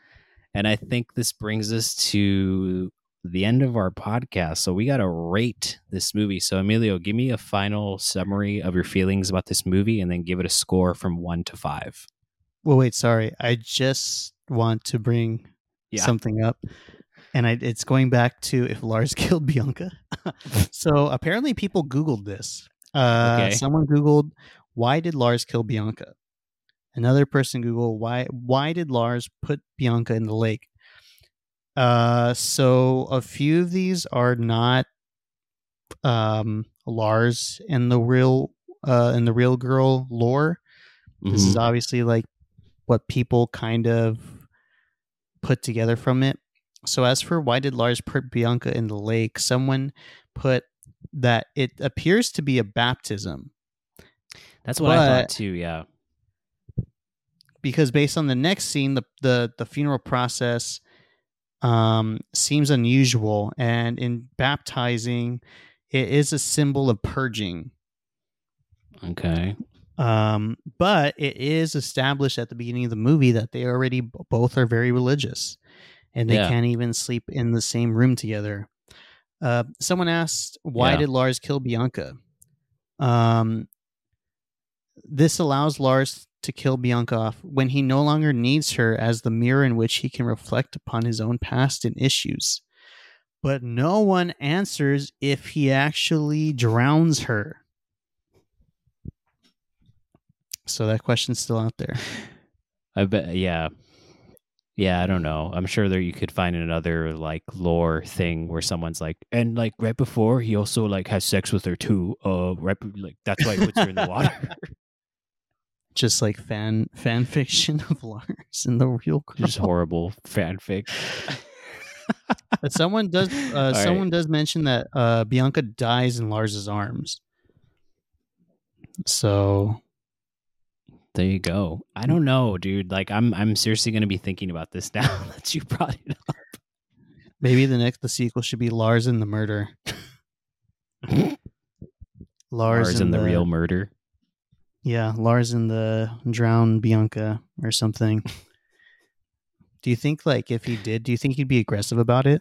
And I think this brings us to the end of our podcast. So we got to rate this movie. So, Emilio, give me a final summary of your feelings about this movie and then give it a score from one to five. well wait sorry i just want to bring Yeah. something up and I, it's going back to if lars killed bianca so apparently people googled this uh Okay. someone googled why did lars kill bianca another person googled why why did lars put bianca in the lake uh so a few of these are not um lars and the real uh and the real girl lore this is Mhm. obviously like what people kind of put together from it. so as for why did Lars put Bianca in the lake? Someone put that it appears to be a baptism. That's what I thought too. Yeah, because based on the next scene, the the the funeral process um, seems unusual, and in baptizing, it is a symbol of purging. Okay. Um, but it is established at the beginning of the movie that they already b- both are very religious, and they Yeah. can't even sleep in the same room together. Uh, someone asked, "Why Yeah. did Lars kill Bianca?" Um, this allows Lars to kill Bianca off when he no longer needs her as the mirror in which he can reflect upon his own past and issues. But no one answers if he actually drowns her. So that question's still out there. I bet. Yeah. Yeah, I don't know. I'm sure there you could find another like lore thing where someone's like, and like right before he also like has sex with her too. Uh, right, like that's why he puts her in the water. Just like fan fan fiction of Lars in the real girl. Just horrible fanfic. But someone does uh, right. someone does mention that uh, Bianca dies in Lars's arms. So There you go. I don't know, dude. Like I'm I'm seriously gonna be thinking about this now that you brought it up. maybe the next the sequel should be Lars and the murder. Lars, Lars and and the real murder. Yeah, Lars and the drowned Bianca or something. do you think like if he did, do you think he'd be aggressive about it?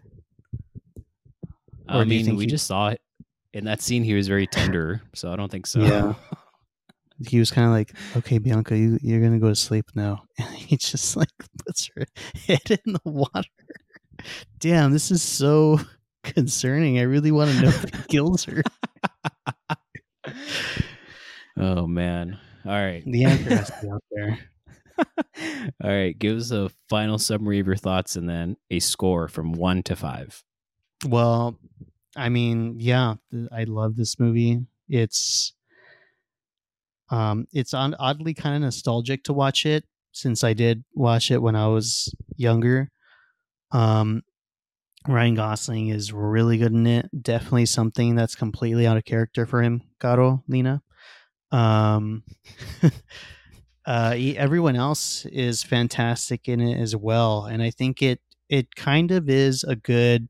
Or I mean, we he- just saw it in that scene. He was very tender, so I don't think so. Yeah. He was kind of like, "Okay, Bianca, you you're gonna go to sleep now," and he just like puts her head in the water. Damn, this is so concerning. I really want to know if he kills her. Oh man. All right. The answer has to be out there. All right. Give us a final summary of your thoughts and then a score from one to five. Well, I mean, yeah, I love this movie. It's um it's on oddly kind of nostalgic to watch it since I did watch it when I was younger. Um Ryan Gosling is really good in it. Definitely something that's completely out of character for him, Caro, Lena. Um uh everyone else is fantastic in it as well and I think it it kind of is a good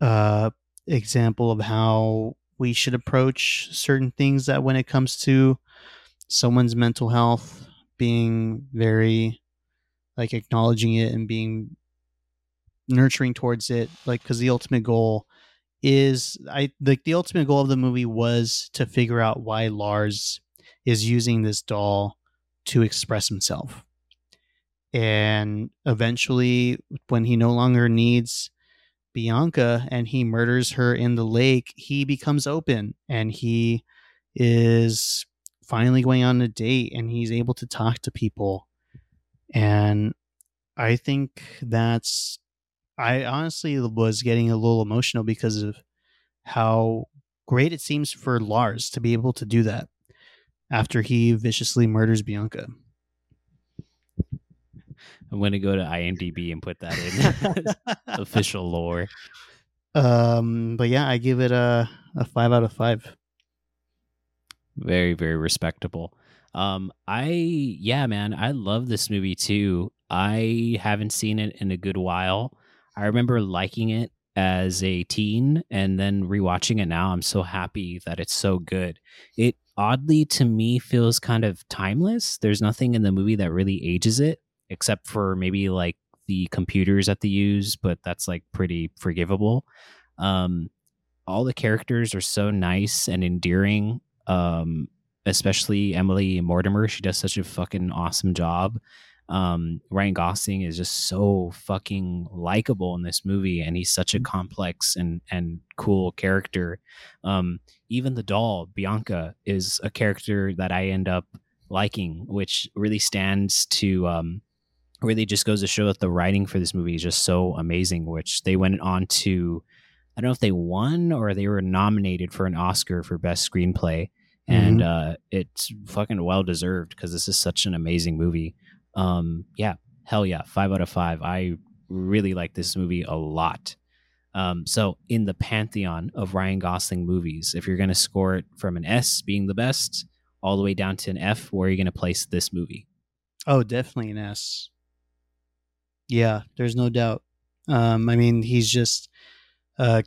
uh, example of how we should approach certain things that when it comes to someone's mental health being very like acknowledging it and being nurturing towards it like because the ultimate goal is i like the ultimate goal of the movie was to figure out why lars is using this doll to express himself and eventually when he no longer needs Bianca and he murders her in the lake, he becomes open and he is finally going on a date and he's able to talk to people. And I think that's, I honestly was getting a little emotional because of how great it seems for Lars to be able to do that after he viciously murders Bianca. I'm going to go to IMDb and put that in official lore. Um, but yeah, I give it a, a five out of five. Very, very respectable. Um, I, yeah, man, I love this movie too. I haven't seen it in a good while. I remember liking it as a teen and then rewatching it now. I'm so happy that it's so good. It oddly to me feels kind of timeless. There's nothing in the movie that really ages it, except for maybe like the computers that they use, but that's like pretty forgivable. Um, all the characters are so nice and endearing. Um, especially Emily Mortimer. She does such a fucking awesome job. Um, Ryan Gosling is just so fucking likable in this movie, and he's such a complex and and cool character. Um, even the doll Bianca is a character that I end up liking, which really stands to um, really just goes to show that the writing for this movie is just so amazing. Which they went on to, I don't know if they won or they were nominated for an Oscar for best screenplay and uh, it's fucking well deserved because this is such an amazing movie. Um, yeah, hell yeah, five out of five. I really like this movie a lot. Um, so in the pantheon of Ryan Gosling movies, if you're going to score it from an S being the best all the way down to an F, where are you going to place this movie? Oh, definitely an S. Yeah, there's no doubt. Um, I mean, he's just uh,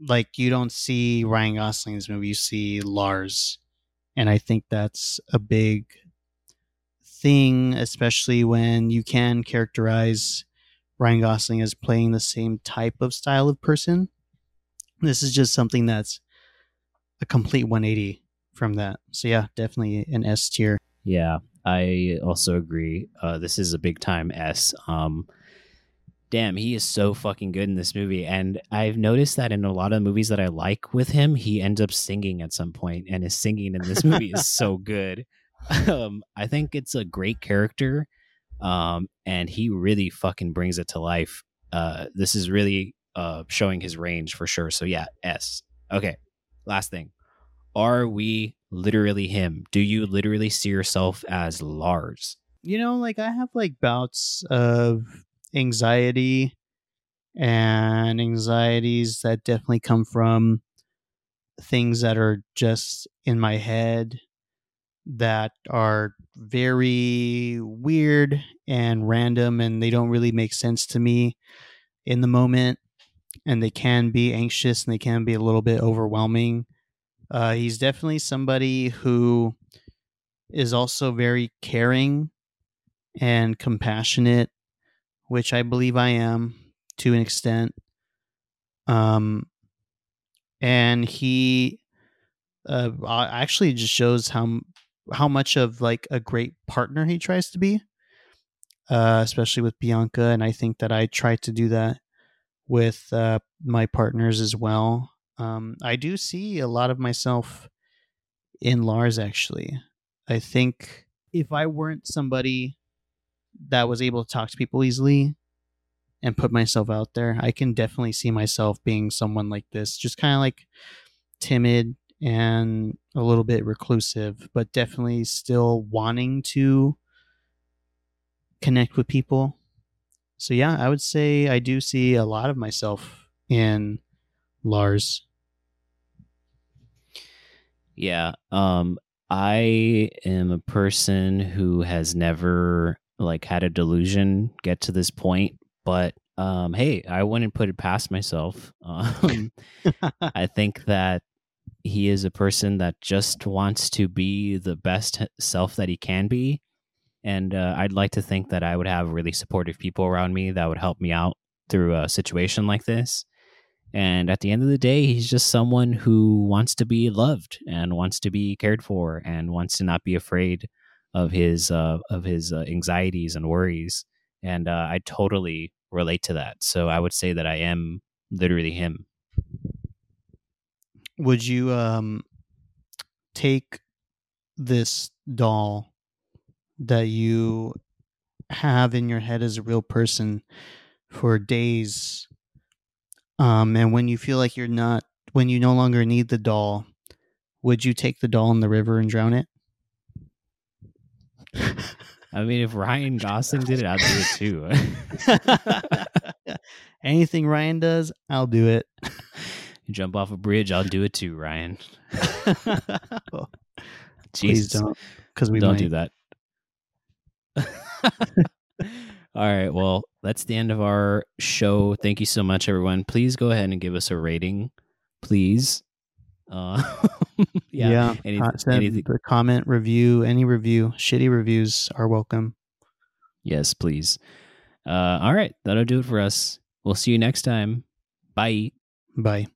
like you don't see Ryan Gosling's movie, you see Lars, and I think that's a big thing, especially when you can characterize Ryan Gosling as playing the same type of style of person. This is just something that's a complete 180 from that. So yeah, definitely an S tier. Yeah, I also agree. Uh, this is a big time S. Um, damn, he is so fucking good in this movie. And I've noticed that in a lot of movies that I like with him, he ends up singing at some point, and his singing in this movie is so good. Um, I think it's a great character, um, and he really fucking brings it to life. Uh, this is really uh, showing his range for sure. So yeah, S. Okay, last thing. Are we literally him? Do you literally see yourself as Lars? You know, like I have like bouts of anxiety and anxieties that definitely come from things that are just in my head that are very weird and random and they don't really make sense to me in the moment and they can be anxious and they can be a little bit overwhelming uh, he's definitely somebody who is also very caring and compassionate, which I believe I am to an extent. Um, and he uh, actually just shows how how much of like a great partner he tries to be, uh, especially with Bianca. And I think that I try to do that with uh, my partners as well. Um, I do see a lot of myself in Lars, actually. I think if I weren't somebody that was able to talk to people easily and put myself out there, I can definitely see myself being someone like this, just kind of like timid and a little bit reclusive, but definitely still wanting to connect with people. So, yeah, I would say I do see a lot of myself in Lars. Yeah. Um I am a person who has never like had a delusion get to this point, but um hey, I wouldn't put it past myself. Um I think that he is a person that just wants to be the best self that he can be. And uh, I'd like to think that I would have really supportive people around me that would help me out through a situation like this. And at the end of the day, he's just someone who wants to be loved and wants to be cared for and wants to not be afraid of his uh, of his uh, anxieties and worries. And uh, I totally relate to that. So I would say that I am literally him. Would you um, take this doll that you have in your head as a real person for days um, and when you feel like you're not, when you no longer need the doll, would you take the doll in the river and drown it? I mean, if Ryan Gosling did it, I'd do it too. Anything Ryan does, I'll do it. You jump off a bridge, I'll do it too, Ryan. oh, Please don't, because we don't might. do that. All right. Well, that's the end of our show. Thank you so much, everyone. Please go ahead and give us a rating, please. Uh, yeah. yeah. Any, anything. The comment, review, any review, shitty reviews are welcome. Yes, please. Uh, all right. That'll do it for us. We'll see you next time. Bye. Bye.